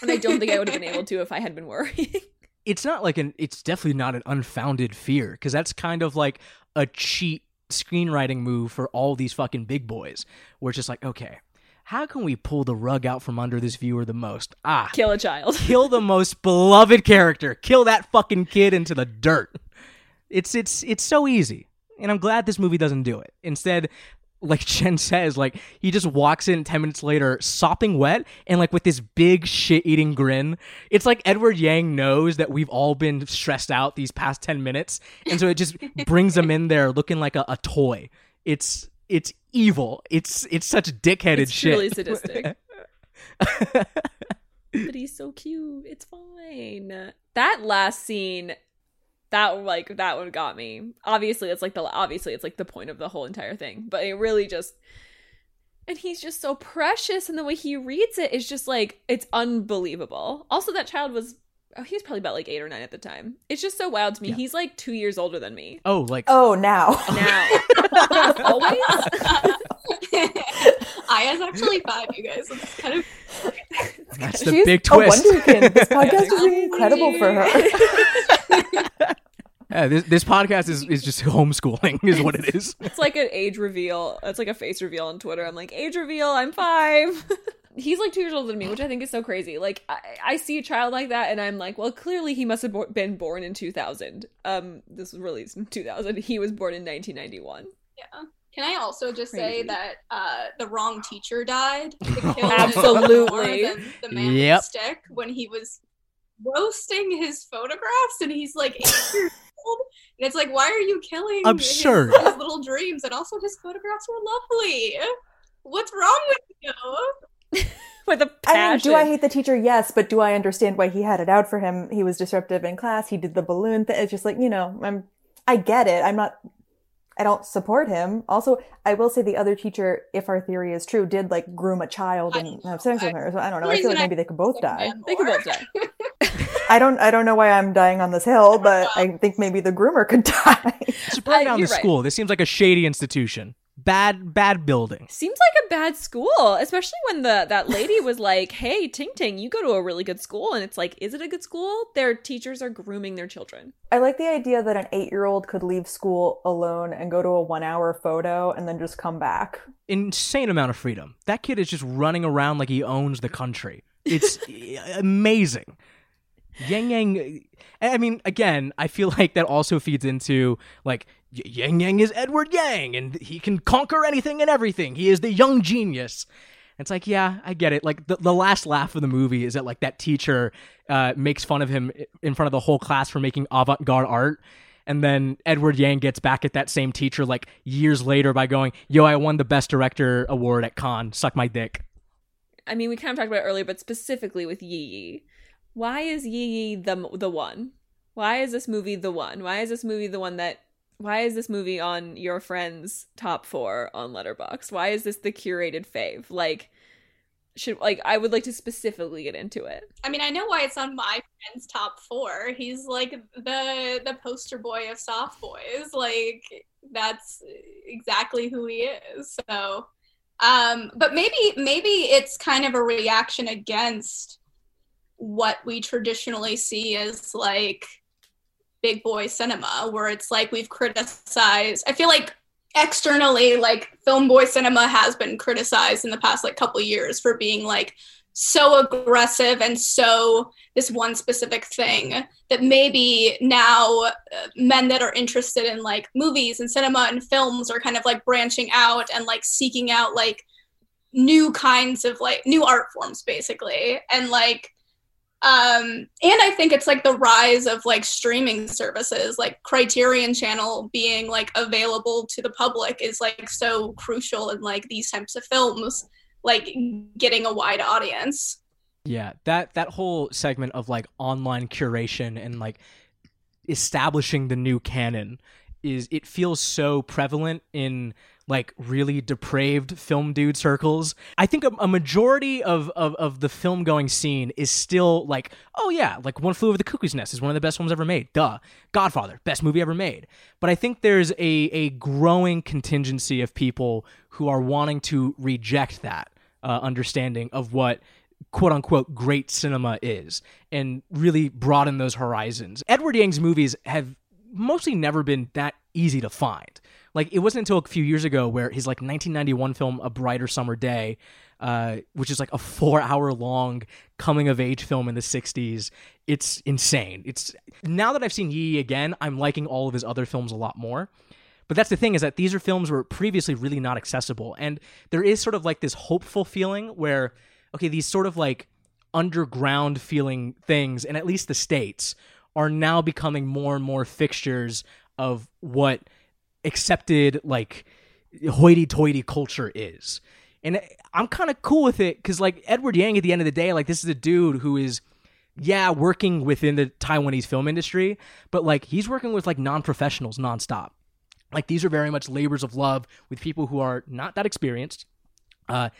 And i don't think i would have been able to if i had been worrying. [LAUGHS] It's not like an it's definitely not an unfounded fear because that's kind of like a cheat screenwriting move for all these fucking big boys. Where it's just like, okay, how can we pull the rug out from under this viewer the most? Ah, kill a child. [LAUGHS] kill the most beloved character. Kill that fucking kid into the dirt. It's it's it's so easy. And I'm glad this movie doesn't do it. Instead, like Jen says, like he just walks in 10 minutes later, sopping wet and like with this big shit eating grin. It's like Edward Yang knows that we've all been stressed out these past 10 minutes. And so it just [LAUGHS] brings him in there looking like a, a toy. It's it's evil. It's it's such dickheaded it's shit. Really [LAUGHS] sadistic. but he's so cute. It's fine. That last scene that like that one got me. Obviously, it's like the obviously it's like the point of the whole entire thing, but it really just and he's just so precious and the way he reads it is just like it's unbelievable. Also that child was oh he was probably about like 8 or 9 at the time. It's just so wild to me. Yeah. He's like 2 years older than me. Oh, like Oh, now. [LAUGHS] Now. [LAUGHS] Always. [LAUGHS] Aya's actually 5, you guys. It's kind of That's the She's big twist. A wonderkind. This podcast is incredible for her. Yeah, this, this podcast is, is just homeschooling, is what it is. It's like an age reveal. It's like a face reveal on Twitter. I'm like, age reveal, I'm five. [LAUGHS] He's like two years older than me, which I think is so crazy. Like, I, I see a child like that, and I'm like, well, clearly he must have bo- been born in 2000. Um, this was released in 2000. He was born in 1991. Yeah. Can I also just Crazy. say that uh, the wrong teacher died? [LAUGHS] Absolutely. the man yep. stick when he was roasting his photographs, and he's like [LAUGHS] eight years old. And it's like, why are you killing absurd his, his little dreams? And also, his photographs were lovely. What's wrong with you? [LAUGHS] with a passion. I mean, do I hate the teacher? Yes, but do I understand why he had it out for him? He was disruptive in class. He did the balloon thing. It's just like you know, I'm. I get it. I'm not. I don't support him. Also, I will say the other teacher, if our theory is true, did like groom a child and have sex with her. So I don't know. I feel like maybe they could both die. They could both die. [LAUGHS] I don't I don't know why I'm dying on this hill, but I think maybe the groomer could [LAUGHS] die. Just burn down the school. Right. This seems like a shady institution. bad bad building. Seems like a bad school, especially when the that lady was like, "Hey, Ting Ting, you go to a really good school," and it's like, "Is it a good school?" Their teachers are grooming their children. I like the idea that an eight year old could leave school alone and go to a one hour photo and then just come back. Insane amount of freedom. That kid is just running around like he owns the country. It's [LAUGHS] amazing. Yang Yang. I mean, again, I feel like that also feeds into like Yang Yang is Edward Yang, and he can conquer anything and everything. He is the young genius. It's like, yeah, I get it. Like the, the last laugh of the movie is that like that teacher uh, makes fun of him in front of the whole class for making avant-garde art. And then Edward Yang gets back at that same teacher like years later by going, "Yo, I won the best director award at Cannes. Suck my dick." I mean, we kind of talked about it earlier, but specifically with Yi Yi, why is Yi Yi the the one? Why is this movie the one? Why is this movie the one that? Why is this movie on your friend's top four on Letterboxd? Why is this the curated fave? Like, should like I would like to specifically get into it. I mean, I know why it's on my friend's top four. He's like the the poster boy of soft boys. Like that's exactly who he is. So, um, but maybe maybe it's kind of a reaction against what we traditionally see as like big boy cinema, where it's like we've criticized. I feel like externally like film boy cinema has been criticized in the past like couple years for being like so aggressive and so this one specific thing that maybe now uh, men that are interested in like movies and cinema and films are kind of like branching out and like seeking out like new kinds of like new art forms basically and like um and i think it's like the rise of like streaming services like criterion channel being like available to the public is like so crucial in like these types of films like getting a wide audience. Yeah, that that whole segment of like online curation and like establishing the new canon is it feels so prevalent in like really depraved film dude circles. I think a, a majority of, of of the film going scene is still like, oh yeah, like One Flew Over the Cuckoo's Nest is one of the best films ever made. Duh. Godfather, best movie ever made. But I think there's a a growing contingency of people who are wanting to reject that uh, understanding of what quote unquote great cinema is and really broaden those horizons. Edward Yang's movies have mostly never been that easy to find. Like it wasn't until a few years ago where his like 1991 film A Brighter Summer Day, uh, which is like a four hour long coming of age film in the 60s. It's insane. It's now that I've seen Yi again, I'm liking all of his other films a lot more. But that's the thing is that these are films were previously really not accessible, and there is sort of like this hopeful feeling where okay, these sort of like underground feeling things, and at least the states are now becoming more and more fixtures of what accepted like hoity-toity culture is. And I'm kind of cool with it because like Edward Yang at the end of the day, like this is a dude who is yeah, working within the Taiwanese film industry, but like he's working with like non-professionals nonstop. Like these are very much labors of love with people who are not that experienced, uh,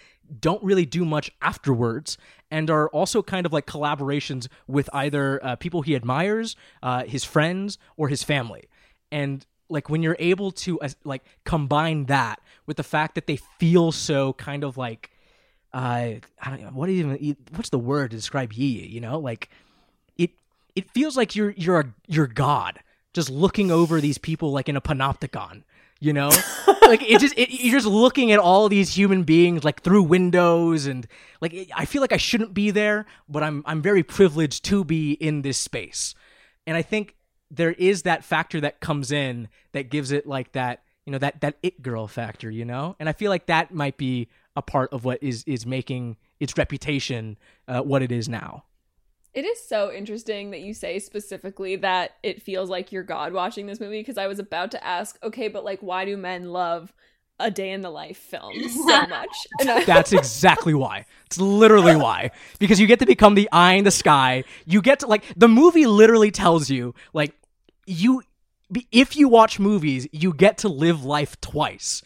don't really do much afterwards, and are also kind of like collaborations with either uh, people he admires, uh, his friends, or his family. And like when you're able to uh, like combine that with the fact that they feel so kind of like uh, I don't know what even what's the word to describe Yi? You know, like it it feels like you're you're a you're God just looking over these people like in a panopticon. You know, [LAUGHS] like it just it, you're just looking at all these human beings like through windows and like it, I feel like I shouldn't be there, but I'm I'm very privileged to be in this space, and I think there is that factor that comes in that gives it like that you know that that it girl factor, you know, and I feel like that might be a part of what is is making its reputation uh, what it is now. It is so interesting that you say specifically that it feels like you're God watching this movie because I was about to ask, okay, but like, why do men love a day in the life film [LAUGHS] so much? I- That's [LAUGHS] exactly why. It's literally why. Because you get to become the eye in the sky. You get to like the movie literally tells you like you if you watch movies, you get to live life twice.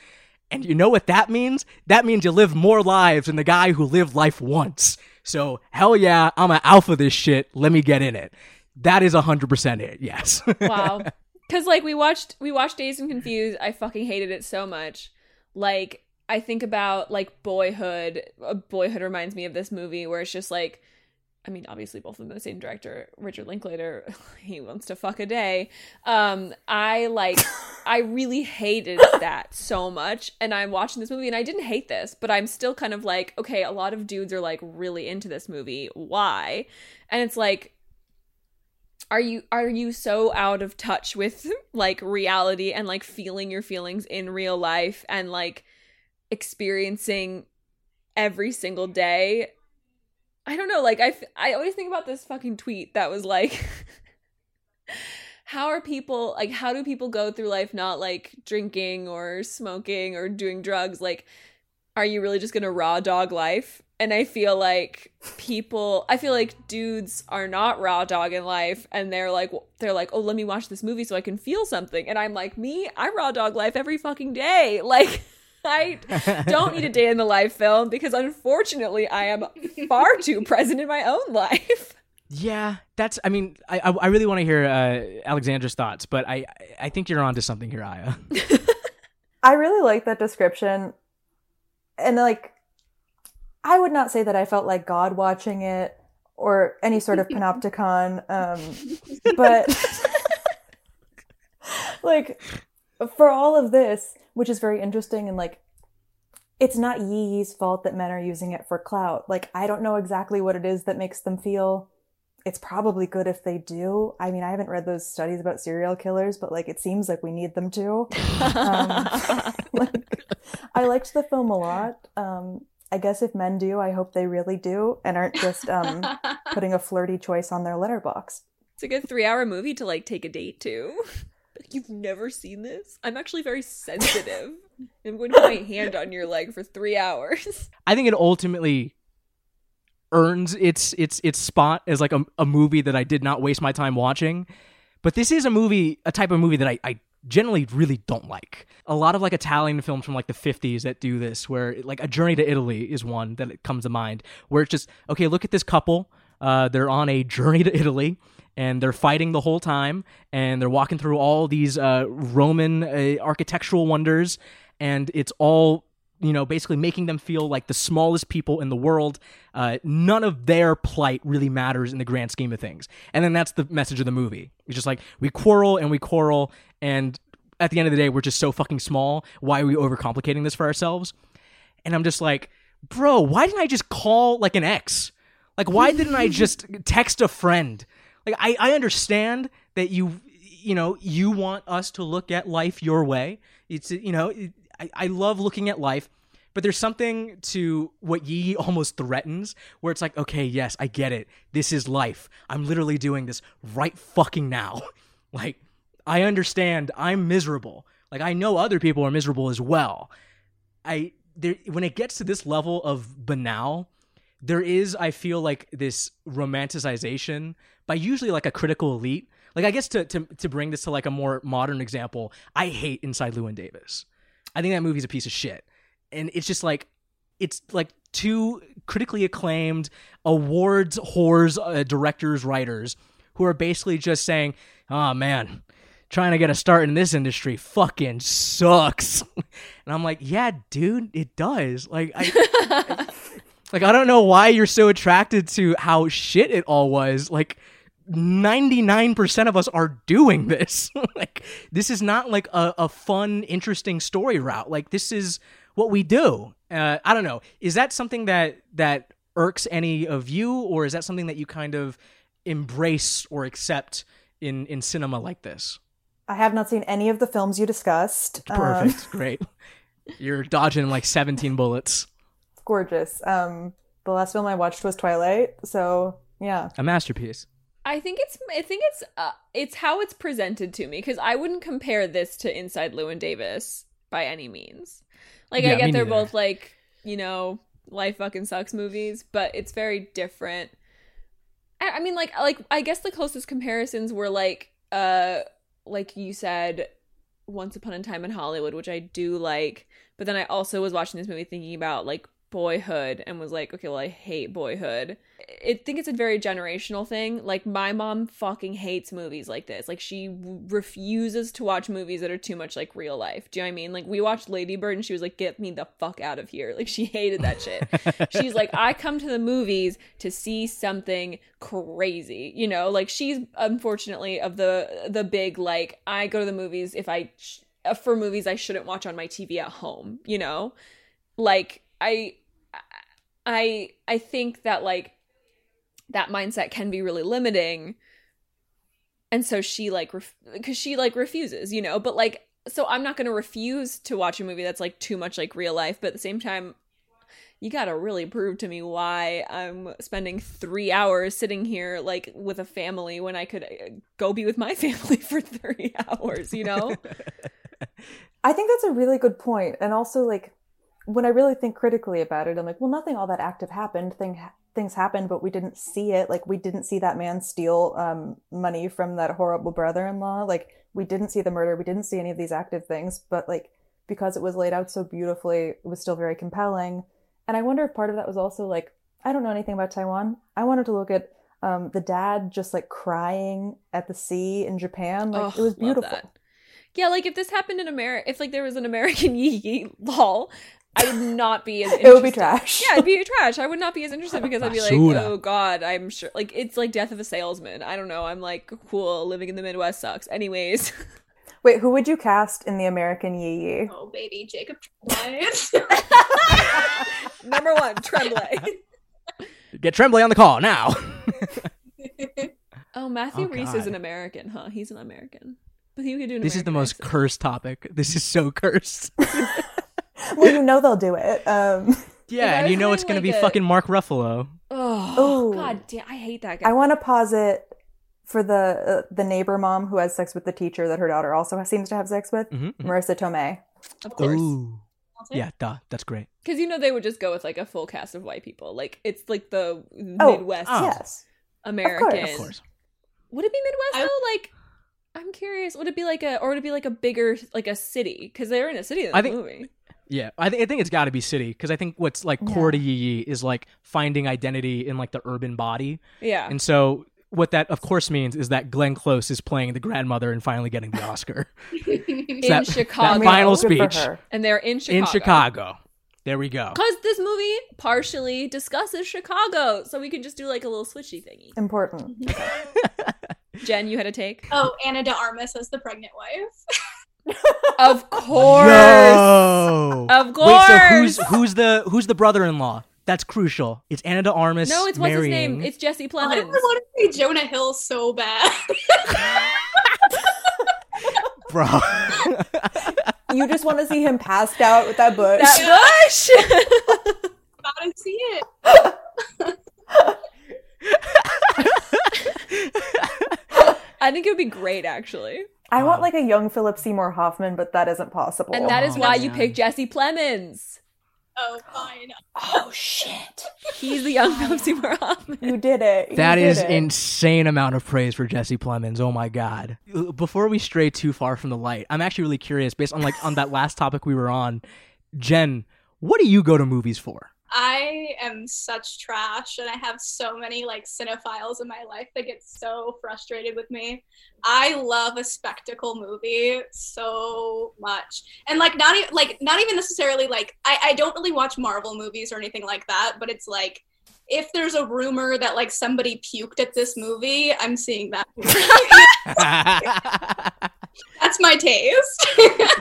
And you know what that means? That means you live more lives than the guy who lived life once. So, hell yeah, I'm an alpha this shit. Let me get in it. That is 100% it. Yes. [LAUGHS] wow. Cuz like we watched we watched Dazed and Confused. I fucking hated it so much. Like I think about like Boyhood. Uh, Boyhood reminds me of this movie where it's just like I mean, obviously both of them the same director, Richard Linklater. [LAUGHS] He wants to fuck a day. Um, I like, I really hated that so much, and I'm watching this movie, and I didn't hate this, but I'm still kind of like, okay, a lot of dudes are like really into this movie. Why? And it's like, are you are you so out of touch with like reality and like feeling your feelings in real life and like experiencing every single day I don't know. Like I, I always think about this fucking tweet that was like, [LAUGHS] how are people like? How do people go through life not like drinking or smoking or doing drugs? Like, are you really just gonna raw dog life? And I feel like people, I feel like dudes are not raw dog in life, and they're like, they're like, oh, let me watch this movie so I can feel something. And I'm like, me, I raw dog life every fucking day. [LAUGHS] Like. I don't need a day in the life film because unfortunately I am far [LAUGHS] too present in my own life. Yeah, that's. I mean, I I, I really want to hear uh, Alexandra's thoughts, but I I think you're onto something here, Aya. [LAUGHS] I really like that description, and like, I would not say that I felt like God watching it or any sort of [LAUGHS] panopticon, um, but [LAUGHS] like for all of this, which is very interesting and like it's not Yi Yi's fault that men are using it for clout. Like I don't know exactly what it is that makes them feel it's probably good if they do. I mean, I haven't read those studies about serial killers, but like it seems like we need them to. [LAUGHS] um, like, I liked the film a lot. Um, I guess if men do, I hope they really do and aren't just um, [LAUGHS] putting a flirty choice on their letterboxd. It's a good three-hour movie to like take a date to. [LAUGHS] You've never seen this? I'm actually very sensitive. I'm going to put my hand on your leg for three hours. [LAUGHS] I think it ultimately earns its its its spot as like a, a movie that I did not waste my time watching. But this is a movie, a type of movie that I, I generally really don't like. A lot of like Italian films from like the 50s that do this, where like A Journey to Italy is one that comes to mind, where it's just, okay, look at this couple. Uh, they're on a journey to Italy and they're fighting the whole time and they're walking through all these uh, roman uh, architectural wonders and it's all you know basically making them feel like the smallest people in the world. Uh, none of their plight really matters in the grand scheme of things. And then that's the message of the movie. It's just like we quarrel and we quarrel and at the end of the day we're just so fucking small. Why are we overcomplicating this for ourselves? And i'm just like bro why didn't i just call like an ex? Like why didn't i [LAUGHS] just text a friend? Like I, I understand that you you know you want us to look at life your way. It's you know it, I, I love looking at life but there's something to what Yi [LAUGHS] almost threatens where it's like okay yes i get it. This is life. I'm literally doing this right fucking now. [LAUGHS] Like i understand i'm miserable. Like i know other people are miserable as well. I there when it gets to this level of banal there is i feel like this romanticization by usually like a critical elite. Like I guess to to to bring this to like a more modern example, I hate Inside Llewyn Davis. I think that movie's a piece of shit. And it's just like it's like two critically acclaimed awards whores uh, directors writers who are basically just saying, "Oh man, trying to get a start in this industry fucking sucks." [LAUGHS] and I'm like, "Yeah, dude, it does." Like I [LAUGHS] like I don't know why you're so attracted to how shit it all was. Like 99% of us are doing this. [LAUGHS] like, this is not like a, a, fun, interesting story route. Like, this is what we do. Uh, I don't know. Is that something that, that irks any of you, or is that something that you kind of embrace or accept in, in cinema like this? I have not seen any of the films you discussed. Perfect. Um, Great. You're dodging like 17 bullets. Gorgeous. Um, the last film I watched was Twilight. So, yeah. A masterpiece. I think it's I think it's uh, it's how it's presented to me because I wouldn't compare this to Inside Llewyn Davis by any means. Like yeah, I get they're both like you know life fucking sucks movies, but it's very different. I, I mean, like like I guess the closest comparisons were like uh like you said, Once Upon a Time in Hollywood, which I do like, but then I also was watching this movie thinking about like boyhood and was like, okay, well, I hate boyhood. I think it's a very generational thing. Like, my mom fucking hates movies like this. Like, she refuses to watch movies that are too much like real life. Do you know what I mean? Like, we watched Lady Bird and she was like, get me the fuck out of here. Like, she hated that shit. [LAUGHS] she's like, I come to the movies to see something crazy. You know, like, she's unfortunately of the, the big, like, I go to the movies if I, sh- for movies I shouldn't watch on my TV at home, you know? Like, I I I think that like that mindset can be really limiting. And so she like ref- cuz she like refuses, you know, but like so I'm not going to refuse to watch a movie that's like too much like real life, but at the same time you got to really prove to me why I'm spending 3 hours sitting here like with a family when I could uh, go be with my [LAUGHS] family for 3 hours, you know? [LAUGHS] I think that's a really good point. And also, like, when I really think critically about it, I'm like, well, nothing all that active happened. Thing, things happened, but we didn't see it. Like, we didn't see that man steal um, money from that horrible brother in law. Like, we didn't see the murder. We didn't see any of these active things. But, like, because it was laid out so beautifully, it was still very compelling. And I wonder if part of that was also like, I don't know anything about Taiwan. I wanted to look at um, the dad just like crying at the sea in Japan. Like, Oh, it was beautiful. Yeah, like if this happened in America, if like there was an American Yi Yi lol, I would not be as. [LAUGHS] It would be trash. Yeah, it'd be trash. I would not be as interested because I'd be like, oh god, I'm sure. Like it's like Death of a Salesman. I don't know. I'm like, cool. Living in the Midwest sucks. Anyways, [LAUGHS] Wait, who would you cast in the American Yi Yi? Oh baby, Jacob Tremblay. [LAUGHS] number one, Tremblay. Get Tremblay on the call now. Oh, Matthew Oh, Reese is an American, huh? He's an American. But he could do an this is the American most accent. cursed topic. This is so cursed. [LAUGHS] well, you know they'll do it. Um, [LAUGHS] Yeah, and you know doing, it's gonna be a- fucking Mark Ruffalo. Oh, Ooh. god damn! I hate that guy. I want to pause it for the uh, the neighbor mom who has sex with the teacher that her daughter also seems to have sex with, Mhm, mhm. Marisa Tomei. of course. Ooh. Yeah, duh. That's great. Because you know they would just go with like a full cast of white people. Like it's like the Oh, Midwest Oh. Yes. American. Of course. Would it be Midwest I- though? Like, I'm curious. Would it be like a, or would it be like a bigger, like a city? Because they're in a city in the I think- movie. Yeah, I, th- I think it's got to be city because I think what's like core to Yi Yi is like finding identity in like the urban body, Yeah. and so what that of course means is that Glenn Close is playing the grandmother and finally getting the Oscar [LAUGHS] [LAUGHS] in that- Chicago. that final speech. and they're in Chicago. in Chicago. There we go. Because this movie partially discusses Chicago. So we can just do like a little switchy thingy. Important. [LAUGHS] Jen, you had a take? oh, Ana de Armas as the pregnant wife. Of [LAUGHS] course. Yo! Of course. Wait, so who's who's the who's the brother-in-law? That's crucial. It's Ana de Armas. no, it's what's his name? It's Jesse Plemons. I Plemons. want to see Jonah Hill so bad. [LAUGHS] bro. [LAUGHS] You just want to see him passed out with that bush. that bush. About to see it. I think it would be great, actually. I want like a young Philip Seymour Hoffman, but that isn't possible. And that is Oh, why you man. picked Jesse Plemons. Oh, fine. oh shit! He's the young Philip Seymour Hoffman. You did it. You That did is it. insane amount of praise for Jesse Plemons. Oh my god. Before we stray too far from the light, I'm actually really curious based on like on that last topic we were on. Jen, what do you go to movies for? I am such trash, and I have so many like cinephiles in my life that get so frustrated with me. I love a spectacle movie so much, and like not even like not even necessarily like I I don't really watch Marvel movies or anything like that, but it's like if there's a rumor that like somebody puked at this movie, I'm seeing that. [LAUGHS] That's my taste.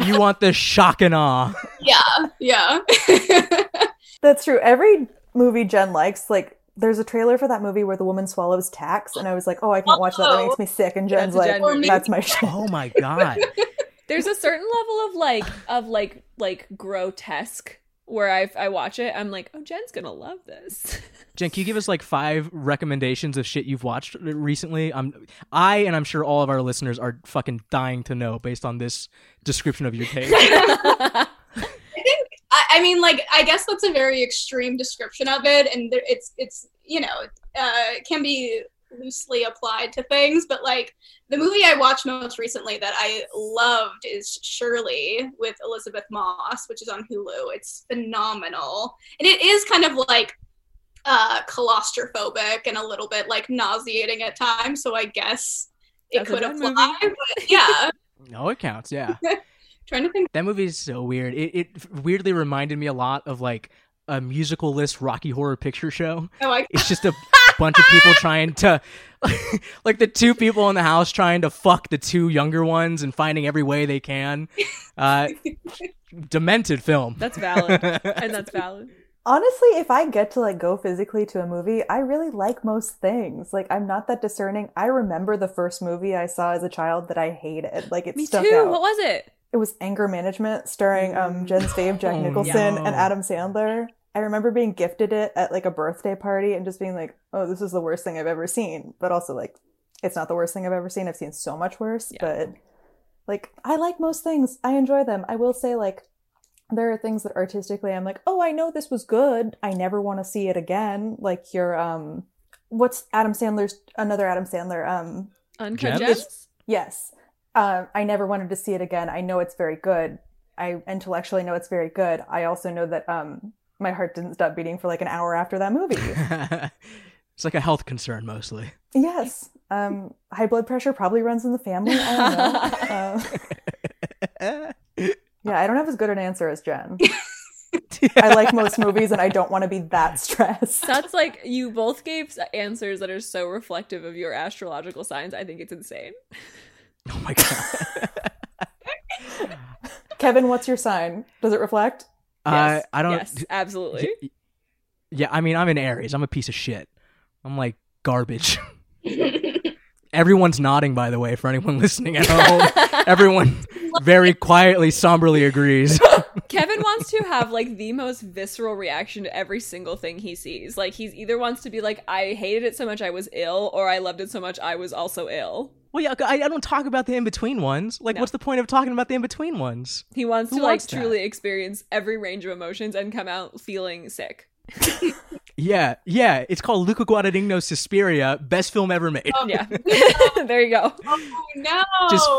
you want the shock and awe. yeah, yeah. [LAUGHS] That's true. Every movie Jen likes, like, there's a trailer for that movie where the woman swallows tacks, and I was like, oh, I can't watch that. That Oh. makes me sick. And oh, Jen's That's like, Jen movie. that's my shit. Oh my god. [LAUGHS] There's a certain level of like of like like grotesque where I I watch it. I'm like, oh, Jen's gonna love this. [LAUGHS] Jen, can you give us like five recommendations of shit you've watched recently? I'm I and I'm sure all of our listeners are fucking dying to know based on this description of your take. [LAUGHS] I think I, I mean like I guess that's a very extreme description of it, and there, it's it's you know uh, can be loosely applied to things, but like the movie I watched most recently that I loved is Shirley with Elisabeth Moss, which is on Hulu. It's phenomenal. And it is kind of like uh claustrophobic and a little bit like nauseating at times, so I guess it That's could apply. But yeah. [LAUGHS] No, it counts. Yeah. [LAUGHS] trying to think That movie is so weird. It, it weirdly reminded me a lot of like a musical list Rocky Horror Picture Show. oh I It's just a bunch of people [LAUGHS] trying to, [LAUGHS] like the two people in the house trying to fuck the two younger ones and finding every way they can. [LAUGHS] Uh, demented film. That's valid, and that's valid. Honestly, if I get to like go physically to a movie, I really like most things. Like I'm not that discerning. I remember the first movie I saw as a child that I hated. Like it Me stuck too. out. What was it? It was Anger Management, starring um Jen Stave, Jack Oh, Nicholson, no. and Adam Sandler. I remember being gifted it at like a birthday party and just being like, "Oh, this is the worst thing I've ever seen." But also like, it's not the worst thing I've ever seen. I've seen so much worse. Yeah. But like, I like most things. I enjoy them. I will say like, there are things that artistically I'm like, "Oh, I know this was good. I never want to see it again." Like your um, what's Adam Sandler's another Adam Sandler um Uncut Gems? Gems. Yes. Um, I never wanted to see it again. I know it's very good. I intellectually know it's very good. I also know that um, my heart didn't stop beating for like an hour after that movie. [LAUGHS] it's like a health concern mostly. yes. Um, high blood pressure probably runs in the family. I don't know. Uh, [LAUGHS] yeah, I don't have as good an answer as Jen. [LAUGHS] I like most movies and I don't want to be that stressed. That's like you both gave answers that are so reflective of your astrological signs. I think it's insane. [LAUGHS] Oh my god. Kevin, what's your sign? Does it reflect? Uh, I don't. Yes, absolutely. Y- Yeah, I mean, I'm in Aries. I'm a piece of shit. I'm like garbage. [LAUGHS] Everyone's nodding, by the way, for anyone listening at home. [LAUGHS] Everyone very quietly, somberly agrees. Kevin wants to have like the most visceral reaction to every single thing he sees. Like he's either wants to be like, I hated it so much I was ill, or I loved it so much I was also ill. Well, yeah, I, I don't talk about the in between ones. Like, No. what's the point of talking about the in between ones? He wants Who to like that? truly experience every range of emotions and come out feeling sick. [LAUGHS] Yeah, yeah. It's called Luca Guadagnino's Suspiria, best film ever made. Oh yeah. [LAUGHS] [LAUGHS] there you go. Oh no. Just-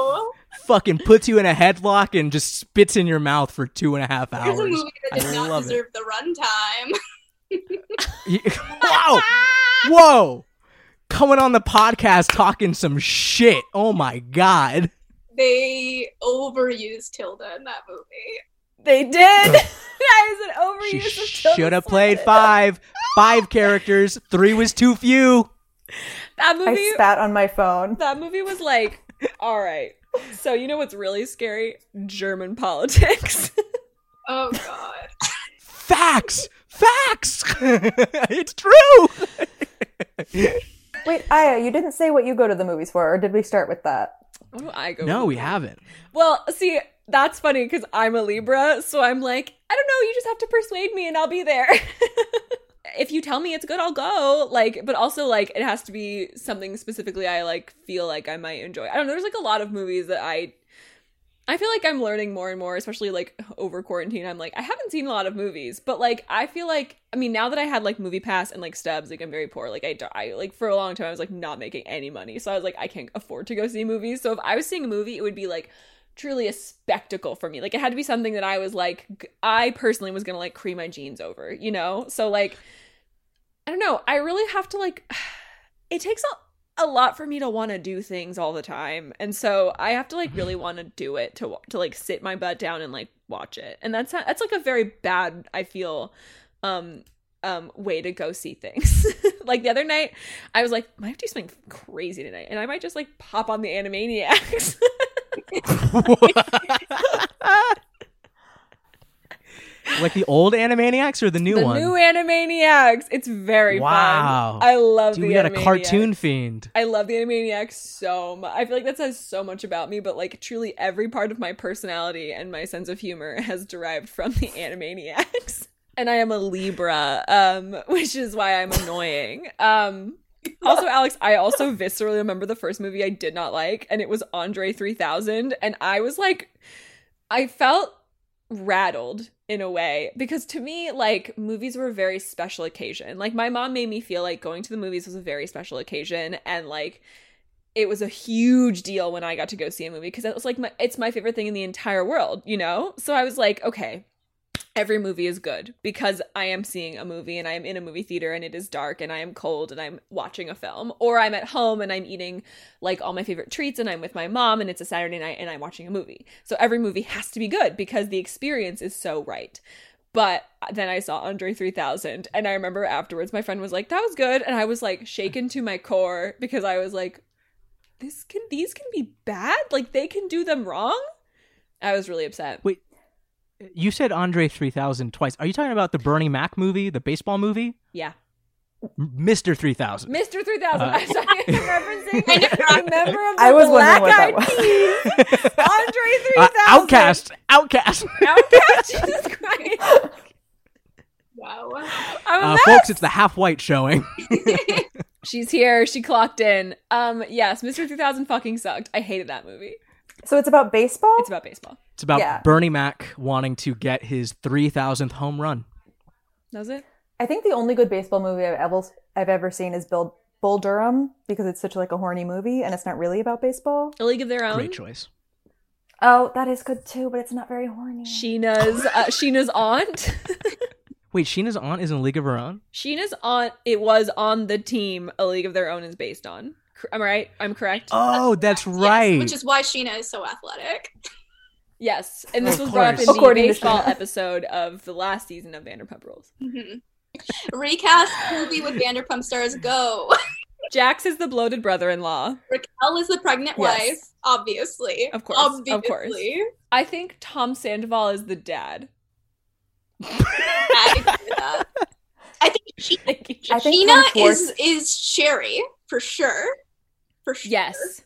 Fucking puts you in a headlock and just spits in your mouth for two and a half Here's a hours. movie that did I not love it. deserve the runtime. Y- wow, whoa, coming on the podcast talking some shit. Oh my god. They overused Tilda in that movie. They did. [LAUGHS] that is an She overuse of Tilda should have played five, five characters. Three was too few. That movie. I movie. spat on my phone. That movie was like, all right. So you know what's really scary? German politics. [LAUGHS] Oh god. Facts, facts. [LAUGHS] it's true. Wait, Aya, you didn't say what you go to the movies for, or did we start with that? what I go? no, with? we haven't. Well, see, that's funny because I'm a Libra, so I'm like, I don't know. You just have to persuade me, and I'll be there. [LAUGHS] if you tell me it's good, I'll go. Like, but also like it has to be something specifically I like feel like I might enjoy. I don't know. There's like a lot of movies that I. I feel like I'm learning more and more, especially like over quarantine. I'm like, I haven't seen a lot of movies, but like, I feel like, I mean, now that I had like Movie Pass and like Stubs, like I'm very poor. Like I, I like for a long time I was like not making any money, so I was like, I can't afford to go see movies. So if I was seeing a movie, it would be like truly a spectacle for me. Like it had to be something that I was like, I personally was gonna like cream my jeans over, you know. So like, I don't know. I really have to like. [SIGHS] It takes a a lot for me to want to do things all the time. And so i have to like really want to do it to to like sit my butt down and like watch it. And that's that's like a very bad i feel um um way to go see things. [LAUGHS] Like the other night i was like i might have to do something crazy tonight and i might just like pop on the animaniacs [LAUGHS] [LAUGHS] like the old Animaniacs or the new the one? new animaniacs it's very Wow. fun i love Dude, the we got a cartoon fiend. I love the Animaniacs so much. I feel like that says so much about me, but like truly every part of my personality and my sense of humor [LAUGHS] has derived from the Animaniacs. [LAUGHS] And I am a Libra, um, [LAUGHS] which is why I'm annoying. Um, also, Alex, I also viscerally remember the first movie I did not like, and it was Andre 3000. And I was like, I felt rattled in a way. Because to me like movies were a very special occasion. Like my mom made me feel like going to the movies was a very special occasion and like it was a huge deal when i got to go see a movie because it was like my, it's my favorite thing in the entire world you know? So i was like okay every movie is good because I am seeing a movie and I am in a movie theater and it is dark and I am cold and I'm watching a film or I'm at home and I'm eating like all my favorite treats and I'm with my mom and it's a Saturday night and I'm watching a movie. So every movie has to be good because the experience is so right. But then I saw Andre 3000 and I remember afterwards my friend was like that was good and I was like shaken to my core because I was like this can these can be bad? Like they can do them wrong? I was really upset. Wait, you said Andre 3000 twice. Are you talking about the Bernie Mac movie, the baseball movie? Yeah. Mr. 3000. Mr. 3000. Uh, I'm sorry, I'm [LAUGHS] referencing a member of [LAUGHS] the I was Black wondering what that Eyed Peas. [LAUGHS] Andre 3000. Uh, OutKast. OutKast. OutKast. Jesus Christ. Wow. Uh, folks, it's the half white showing. She's here. She clocked in. Um, yes, Mr. 3000 fucking sucked. I hated that movie. So it's about baseball? It's about baseball. It's about Yeah. Bernie Mac wanting to get his 3000th home run. Does it? I think the only good baseball movie I've ever I've ever seen is Bill Bull Durham because it's such like a horny movie and it's not really about baseball. A League of Their Own. Great choice. Oh, that is good too, but it's not very horny. Scheana's uh, [LAUGHS] Scheana's aunt. [LAUGHS] Wait, Scheana's aunt is in a League of Her Own? Scheana's aunt. It was on the team. A League of Their Own is based on. Cor- Am I right? I'm correct. Oh, that's Yes, right. which is why Scheana is so athletic. [LAUGHS] Yes, and this Of was brought up in course. the According to baseball Scheana. episode of the last season of Vanderpump Rules. Mhm. Recast movie with Vanderpump stars. Go. Jax is the bloated brother-in-law. Raquel is the pregnant Yes. wife. Obviously. Of course, of course. I think Tom Sandoval is the dad. I agree with that. [LAUGHS] I think she, Thank you, I think Scheana Tom Schwartz- is is Sherry for sure. For sure. Yes,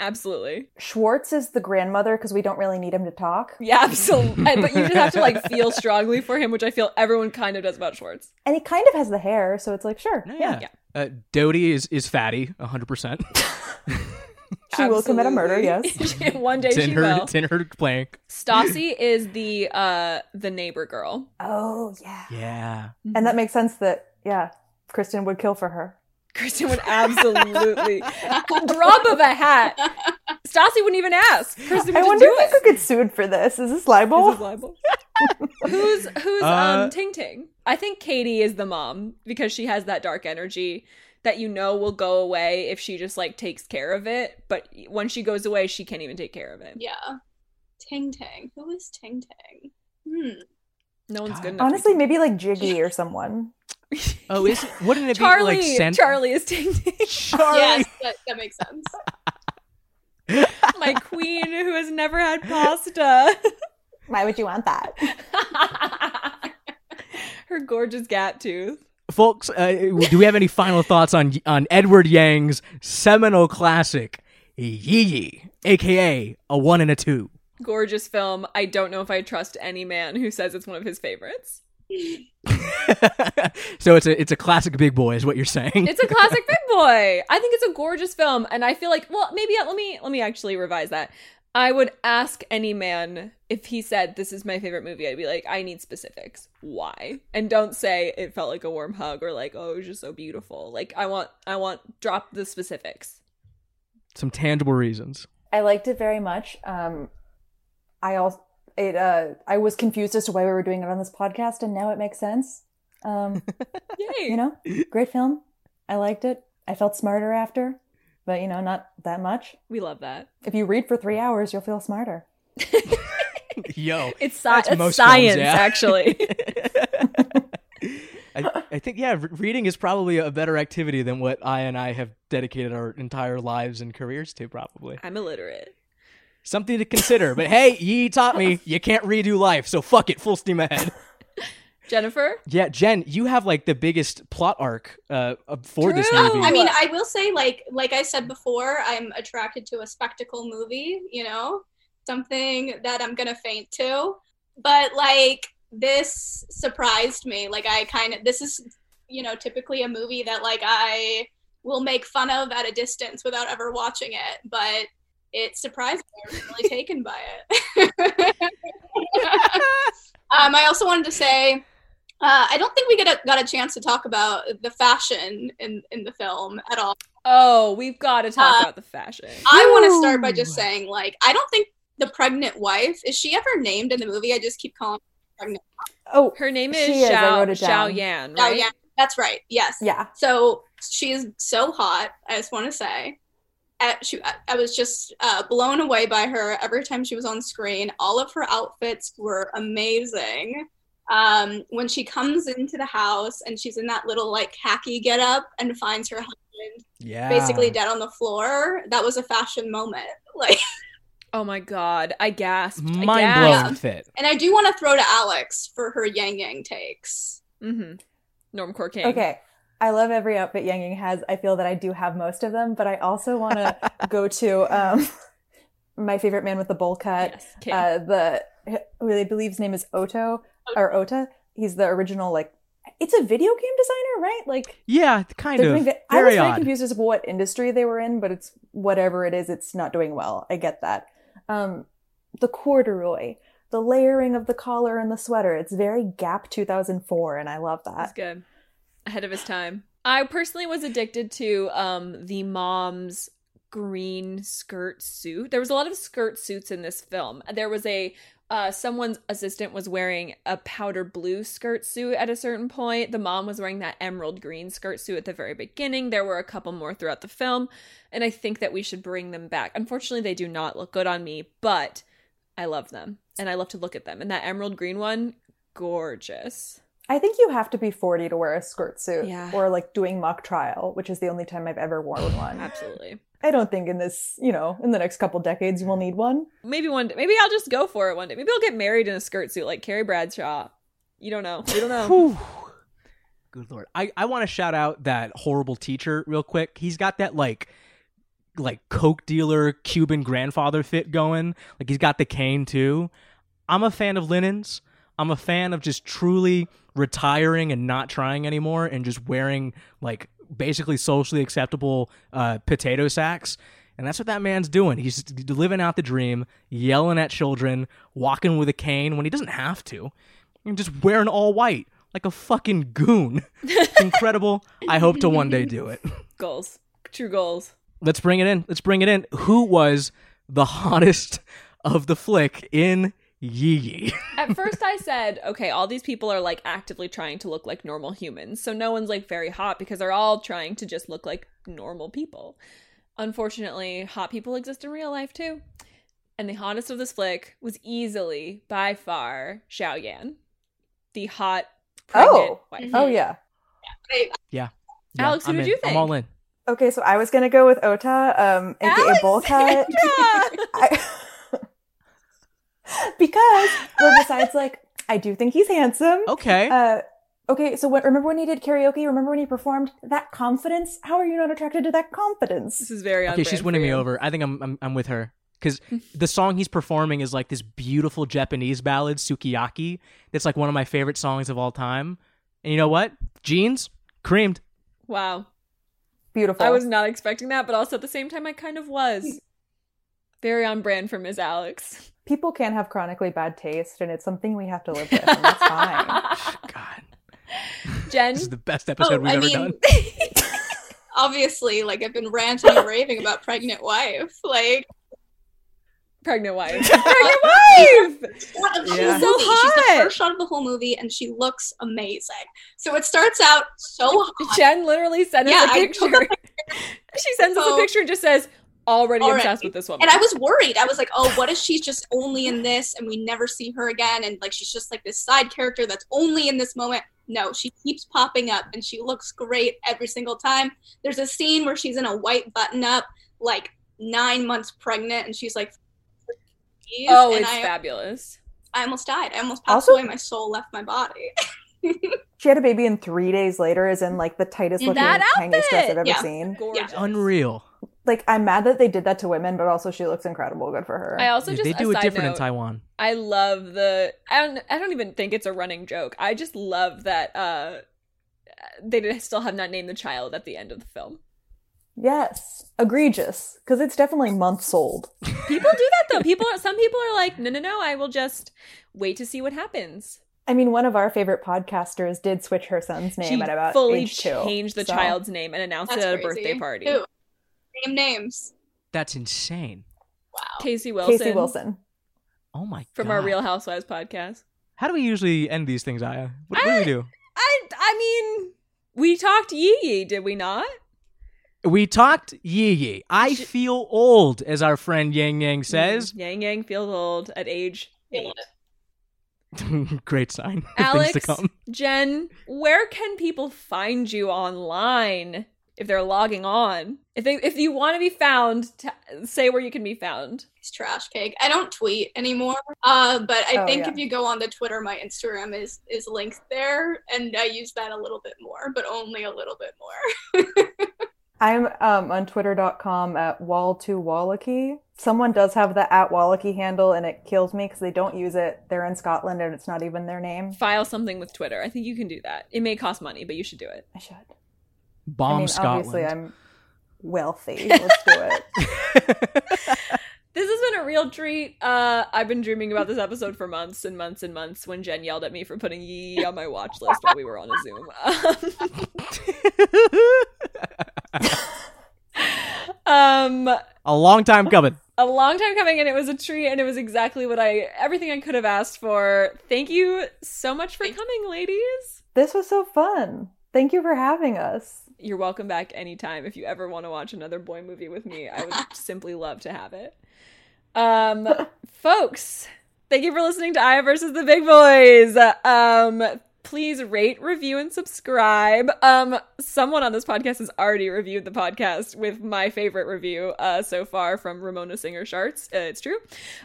absolutely. Schwartz is the grandmother because we don't really need him to talk. Yeah, absolutely. but you just have to like [LAUGHS] feel strongly for him, which I feel everyone kind of does about Schwartz. And he kind of has the hair, so it's like, sure. Yeah. Yeah. Yeah. Uh, Dodie is, is fatty, 100%. [LAUGHS] She will commit a murder, yes. [LAUGHS] One day it's, she in her, will. it's in her plank. Stassi is the uh the neighbor girl. Oh, yeah. Yeah. And that makes sense that, yeah, Kristen would kill for her. Kristen would absolutely [LAUGHS] drop of a hat. Stassi wouldn't even ask. Kristen would I wonder do if I it. could get sued for this. Is this libel? Is this libel? [LAUGHS] who's who's Uh, um Ting Ting? I think Katie is the mom because she has that dark energy that you know will go away if she just like takes care of it. But when she goes away, she can't even take care of it. Yeah. Ting Tang. Who is Ting Tang? Hmm. No one's God. good enough. to Honestly, maybe like Jiggy or someone. [LAUGHS] Oh, is wouldn't it Charlie. be like sent? Charlie is Ting Ting, [LAUGHS] [LAUGHS] Charlie. Yes, that, that makes sense. my queen who has never had pasta. Why would you want that? Her gorgeous gap tooth. Folks, uh, do we have any final thoughts on on Edward Yang's seminal classic, Yi Yi, aka a one and a two? Gorgeous film. I don't know if I trust any man who says it's one of his favorites. [LAUGHS] so it's a it's a classic big boy, is what you're saying. It's a classic [LAUGHS] big boy. I think it's a gorgeous film, and I feel like, well, maybe let me let me actually revise that. I would ask any man if he said this is my favorite movie. I'd be like, I need specifics. Why? And don't say it felt like a warm hug or like, oh, it was just so beautiful. Like I want, I want drop the specifics. Some tangible reasons. I liked it very much. Um, I also it uh I was confused as to why we were doing it on this podcast, and now it makes sense. Um, [LAUGHS] Yay! you know, great film. I liked it. I felt smarter after, but you know, not that much. we love that. If you read for three hours, you'll feel smarter. [LAUGHS] Yo, [LAUGHS] It's, sci- That's it's most films, science, yeah. actually. I, I think yeah, reading is probably a better activity than what I and I have dedicated our entire lives and careers to. Probably I'm illiterate. Something to consider. But hey, Yi taught me you can't redo life, so fuck it, full steam ahead. Jennifer, Yeah, Jen, you have like the biggest plot arc uh, for this True. movie. I mean, I will say, like, like I said before, I'm attracted to a spectacle movie. You know, something that I'm gonna faint to. But like, this surprised me. Like, I kind of this is, you know, typically a movie that like I will make fun of at a distance without ever watching it. But it surprised me. I was really taken by it. [LAUGHS] um, I also wanted to say uh, I don't think we get a, got a chance to talk about the fashion in, in the film at all. Oh, we've got to talk Uh, about the fashion. I want to start by just saying, like, I don't think the pregnant wife is she ever named in the movie? I just keep calling her pregnant. Oh, Her name is She is, I Xiao, wrote it Xiao. Yan, Oh yeah, that's right. Yes. yeah. So she is so hot. I just want to say, Uh, she, I- I was just uh, blown away by her every time she was on screen. All of her outfits were amazing. Um, when she comes into the house and she's in that little like khaki get up and finds her husband Yeah. basically dead on the floor, that was a fashion moment. [LAUGHS] Like, Oh my god, I gasped. I mind gasped. blowing fit. and I do want to throw to Alex for her Yang Yang takes. Mm-hmm. Normcore King. Okay. I love every outfit Yang Yang has. I feel that I do have most of them, but I also want to [LAUGHS] go to um, my favorite man with the bowl cut. Yes. Uh, the who I believe his name is Oto or Ota. He's the original like. It's a video game designer, right? Like Yeah, kind of. vi- I was Very confused as to what industry they were in, but it's whatever it is. It's not doing well. I get that. Um, the corduroy, the layering of the collar and the sweater. It's very Gap 2004, and I love that. That's good. Ahead of his time. I personally was addicted to um the mom's green skirt suit. There was a lot of skirt suits in this film. There was a uh, someone's assistant was wearing a powder blue skirt suit at a certain point. The mom was wearing that emerald green skirt suit at the very beginning. There were a couple more throughout the film, and I think that we should bring them back. Unfortunately, they do not look good on me, but I love them and I love to look at them. And that emerald green one, gorgeous. I think you have to be 40 to wear a skirt suit Yeah. or like doing mock trial, which is the only time I've ever worn [SIGHS] one. Absolutely. I don't think in this, you know, in the next couple decades you will need one. Maybe one day. Maybe I'll just go for it one day. Maybe I'll get married in a skirt suit like Carrie Bradshaw. You don't know. You don't know. Good lord. I, I want to shout out that horrible teacher real quick. He's got that like like coke dealer Cuban grandfather fit going. Like he's got the cane too. I'm a fan of linens. I'm a fan of just truly retiring and not trying anymore and just wearing like basically socially acceptable uh, potato sacks. And that's what that man's doing. He's living out the dream, yelling at children, walking with a cane when he doesn't have to, and just wearing all white like a fucking goon. [LAUGHS] Incredible. I hope to one day do it. [LAUGHS] Goals. True goals. Let's bring it in. Let's bring it in. Who was the hottest of the flick in Yi Yi? [LAUGHS] At first, I said, okay, all these people are like actively trying to look like normal humans. So no one's like very hot because they're all trying to just look like normal people. Unfortunately, hot people exist in real life too. And the hottest of this flick was easily, by far, Xiao Yan. The hot, pregnant Oh. wife. Oh yeah. Yeah, Alex, who I'm did in. you think? I'm all in. Okay, so I was gonna go with Ota, um, aka bowl cut. Alexandra! [LAUGHS] I- because well, besides like I do think he's handsome. Okay. Uh, okay, so what, remember when he did karaoke? Remember when he performed that confidence? How are you not attracted to that confidence? This is very okay, she's winning me over. I think I'm I'm, I'm with her because the song he's performing is like this beautiful Japanese ballad, Sukiyaki. That's like one of my favorite songs of all time. And you know what? Jeans creamed. Wow. Beautiful. I was not expecting that, but also at the same time, I kind of was. Very on brand for Ms. Alex. People can have chronically bad taste, and it's something we have to live with, and that's fine. [LAUGHS] [LAUGHS] God, Jen, this is the best episode Oh, we've I ever mean, done. [LAUGHS] obviously, like I've been ranting and raving about pregnant wife. Like pregnant wife. pregnant wife! shot of the Yeah. whole So movie. She's the first shot of the whole movie, and she looks amazing. So it starts out so hot. Jen literally sent us Yeah, a I picture. took she sends us a picture and just says, already, Already. obsessed with this woman. And I was worried. I was like, oh, what if she's just only in this and we never see her again? And like she's just like this side character that's only in this moment. No, she keeps popping up and she looks great every single time. There's a scene where she's in a white button up, like nine months pregnant, and she's like, oh, and it's I, fabulous. I almost died. I almost passed Also- away. My soul left my body. [LAUGHS] She had a baby, and three days later is in like the tightest looking, That tangiest dress I've ever Yeah. seen. Gorgeous. Unreal. Like, I'm mad that they did that to women, but also she looks incredible. Good for her. I also They- just they do it different note, in Taiwan. I love the I don't I don't even think it's a running joke. I just love that uh they still have not named the child at the end of the film. Yes, egregious, because it's definitely months old. [LAUGHS] People do that though. People, some people are like, no, no, no. I will just wait to see what happens. I mean, one of our favorite podcasters did switch her son's name she at about fully age two. changed the so- child's name and announced That's it at a crazy. birthday party. Who? Name names. That's insane. Wow. Casey Wilson, Casey Wilson. Oh my god from god. our Real Housewives podcast. How do we usually end these things, Aya? What, what do we do? I, I mean, we talked Yi Yi, did we not? We talked Yi Yi. I Sh- feel old, as our friend Yang Yang says. Mm, Yang Yang feels old at age eight. [LAUGHS] Great sign. Alex, [LAUGHS] Things to come. Jen, where can people find you online if they're logging on? If they, if you want to be found, t- say where you can be found. It's trash cake. I don't tweet anymore. Uh, but I Oh, think yeah. if you go on the Twitter, my Instagram is is linked there, and I use that a little bit more, but only a little bit more. [LAUGHS] I'm um, on twitter.com at wall2wallachy. Someone does have the at Wallachy handle, and it kills me because they don't use it. They're in Scotland, and it's not even their name. File something with Twitter. I think you can do that. It may cost money, but you should do it. I should. Bomb I mean, Scotland. obviously, I'm wealthy. Let's do it. [LAUGHS] This has been a real treat. Uh, I've been dreaming about this episode for months and months and months when Jen yelled at me for putting Yi on my watch list while we were on a Zoom. Um, [LAUGHS] um, A long time coming. a long time coming and it was a treat and it was exactly what I everything I could have asked for. Thank you so much for coming, ladies. This was so fun. Thank you for having us. You're welcome back anytime if you ever want to watch another boy movie with me. I would [LAUGHS] simply love to have it. Um, [LAUGHS] folks, thank you for listening to Aya versus the Big Boys. Um, please rate, review, and subscribe. Um, someone on this podcast has already reviewed the podcast with my favorite review uh, so far from Ramona Singer Sharts. Uh, it's true.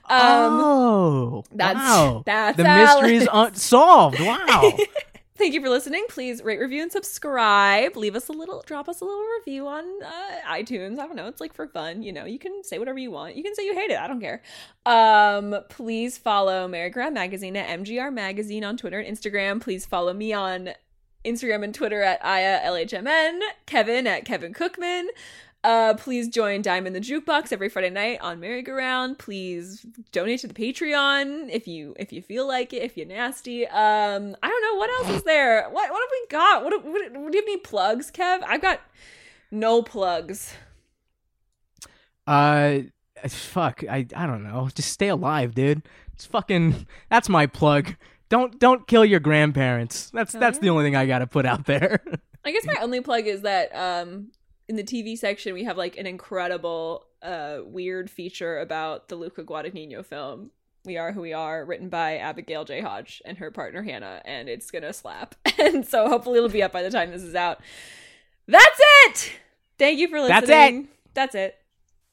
Um, oh, that's- wow. that's the mystery's Alex. unsolved. Wow. [LAUGHS] Thank you for listening. Please rate, review, and subscribe. Leave us a little, drop us a little review on uh, iTunes. I don't know. It's like for fun. You know, you can say whatever you want. You can say you hate it. I don't care. Um, please follow Merry-Go-Round Magazine at MGR Magazine on Twitter and Instagram. Please follow me on Instagram and Twitter at Aya LHMN. Kevin at Kevin Cookman. Uh, please join Diamond the Jukebox every Friday night on Merry-Go-Round. Please donate to the Patreon if you if you feel like it. If you're nasty, um, I don't know what else is there. What what have we got? What, what, what do you have any plugs, Kev? I've got no plugs. uh, fuck. I I don't know. Just stay alive, dude. It's fucking. That's my plug. Don't don't kill your grandparents. That's Oh, that's the only thing I gotta put out there. [LAUGHS] I guess my only plug is that um in the TV section we have like an incredible uh weird feature about the Luca Guadagnino film. We Are Who We Are, written by Abigail J. Hodge and her partner Hannah, and it's gonna slap. [LAUGHS] And so hopefully it'll be up by the time this is out. That's it! Thank you for listening. That's it. That's it.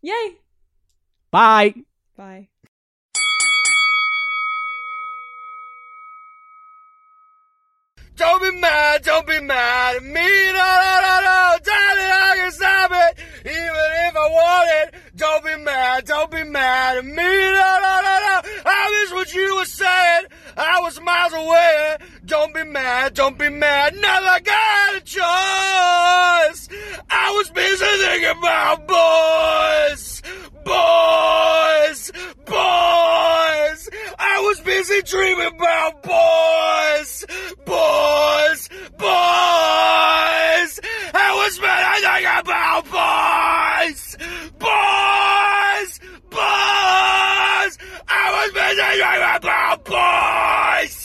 Yay. Bye. Bye. Don't be mad, don't be mad at me. No, no, no, no. Darling, I can stop it. Even if I want it. Don't be mad, don't be mad at me. No, no, no, no. I miss what you were saying. I was miles away. Don't be mad, don't be mad. Like I had a choice. I was busy thinking about boys. Boys. Was busy dreaming about boys. Boys. Boys. I was thinking about boys. Boys. Boys. I was busy dreaming about boys.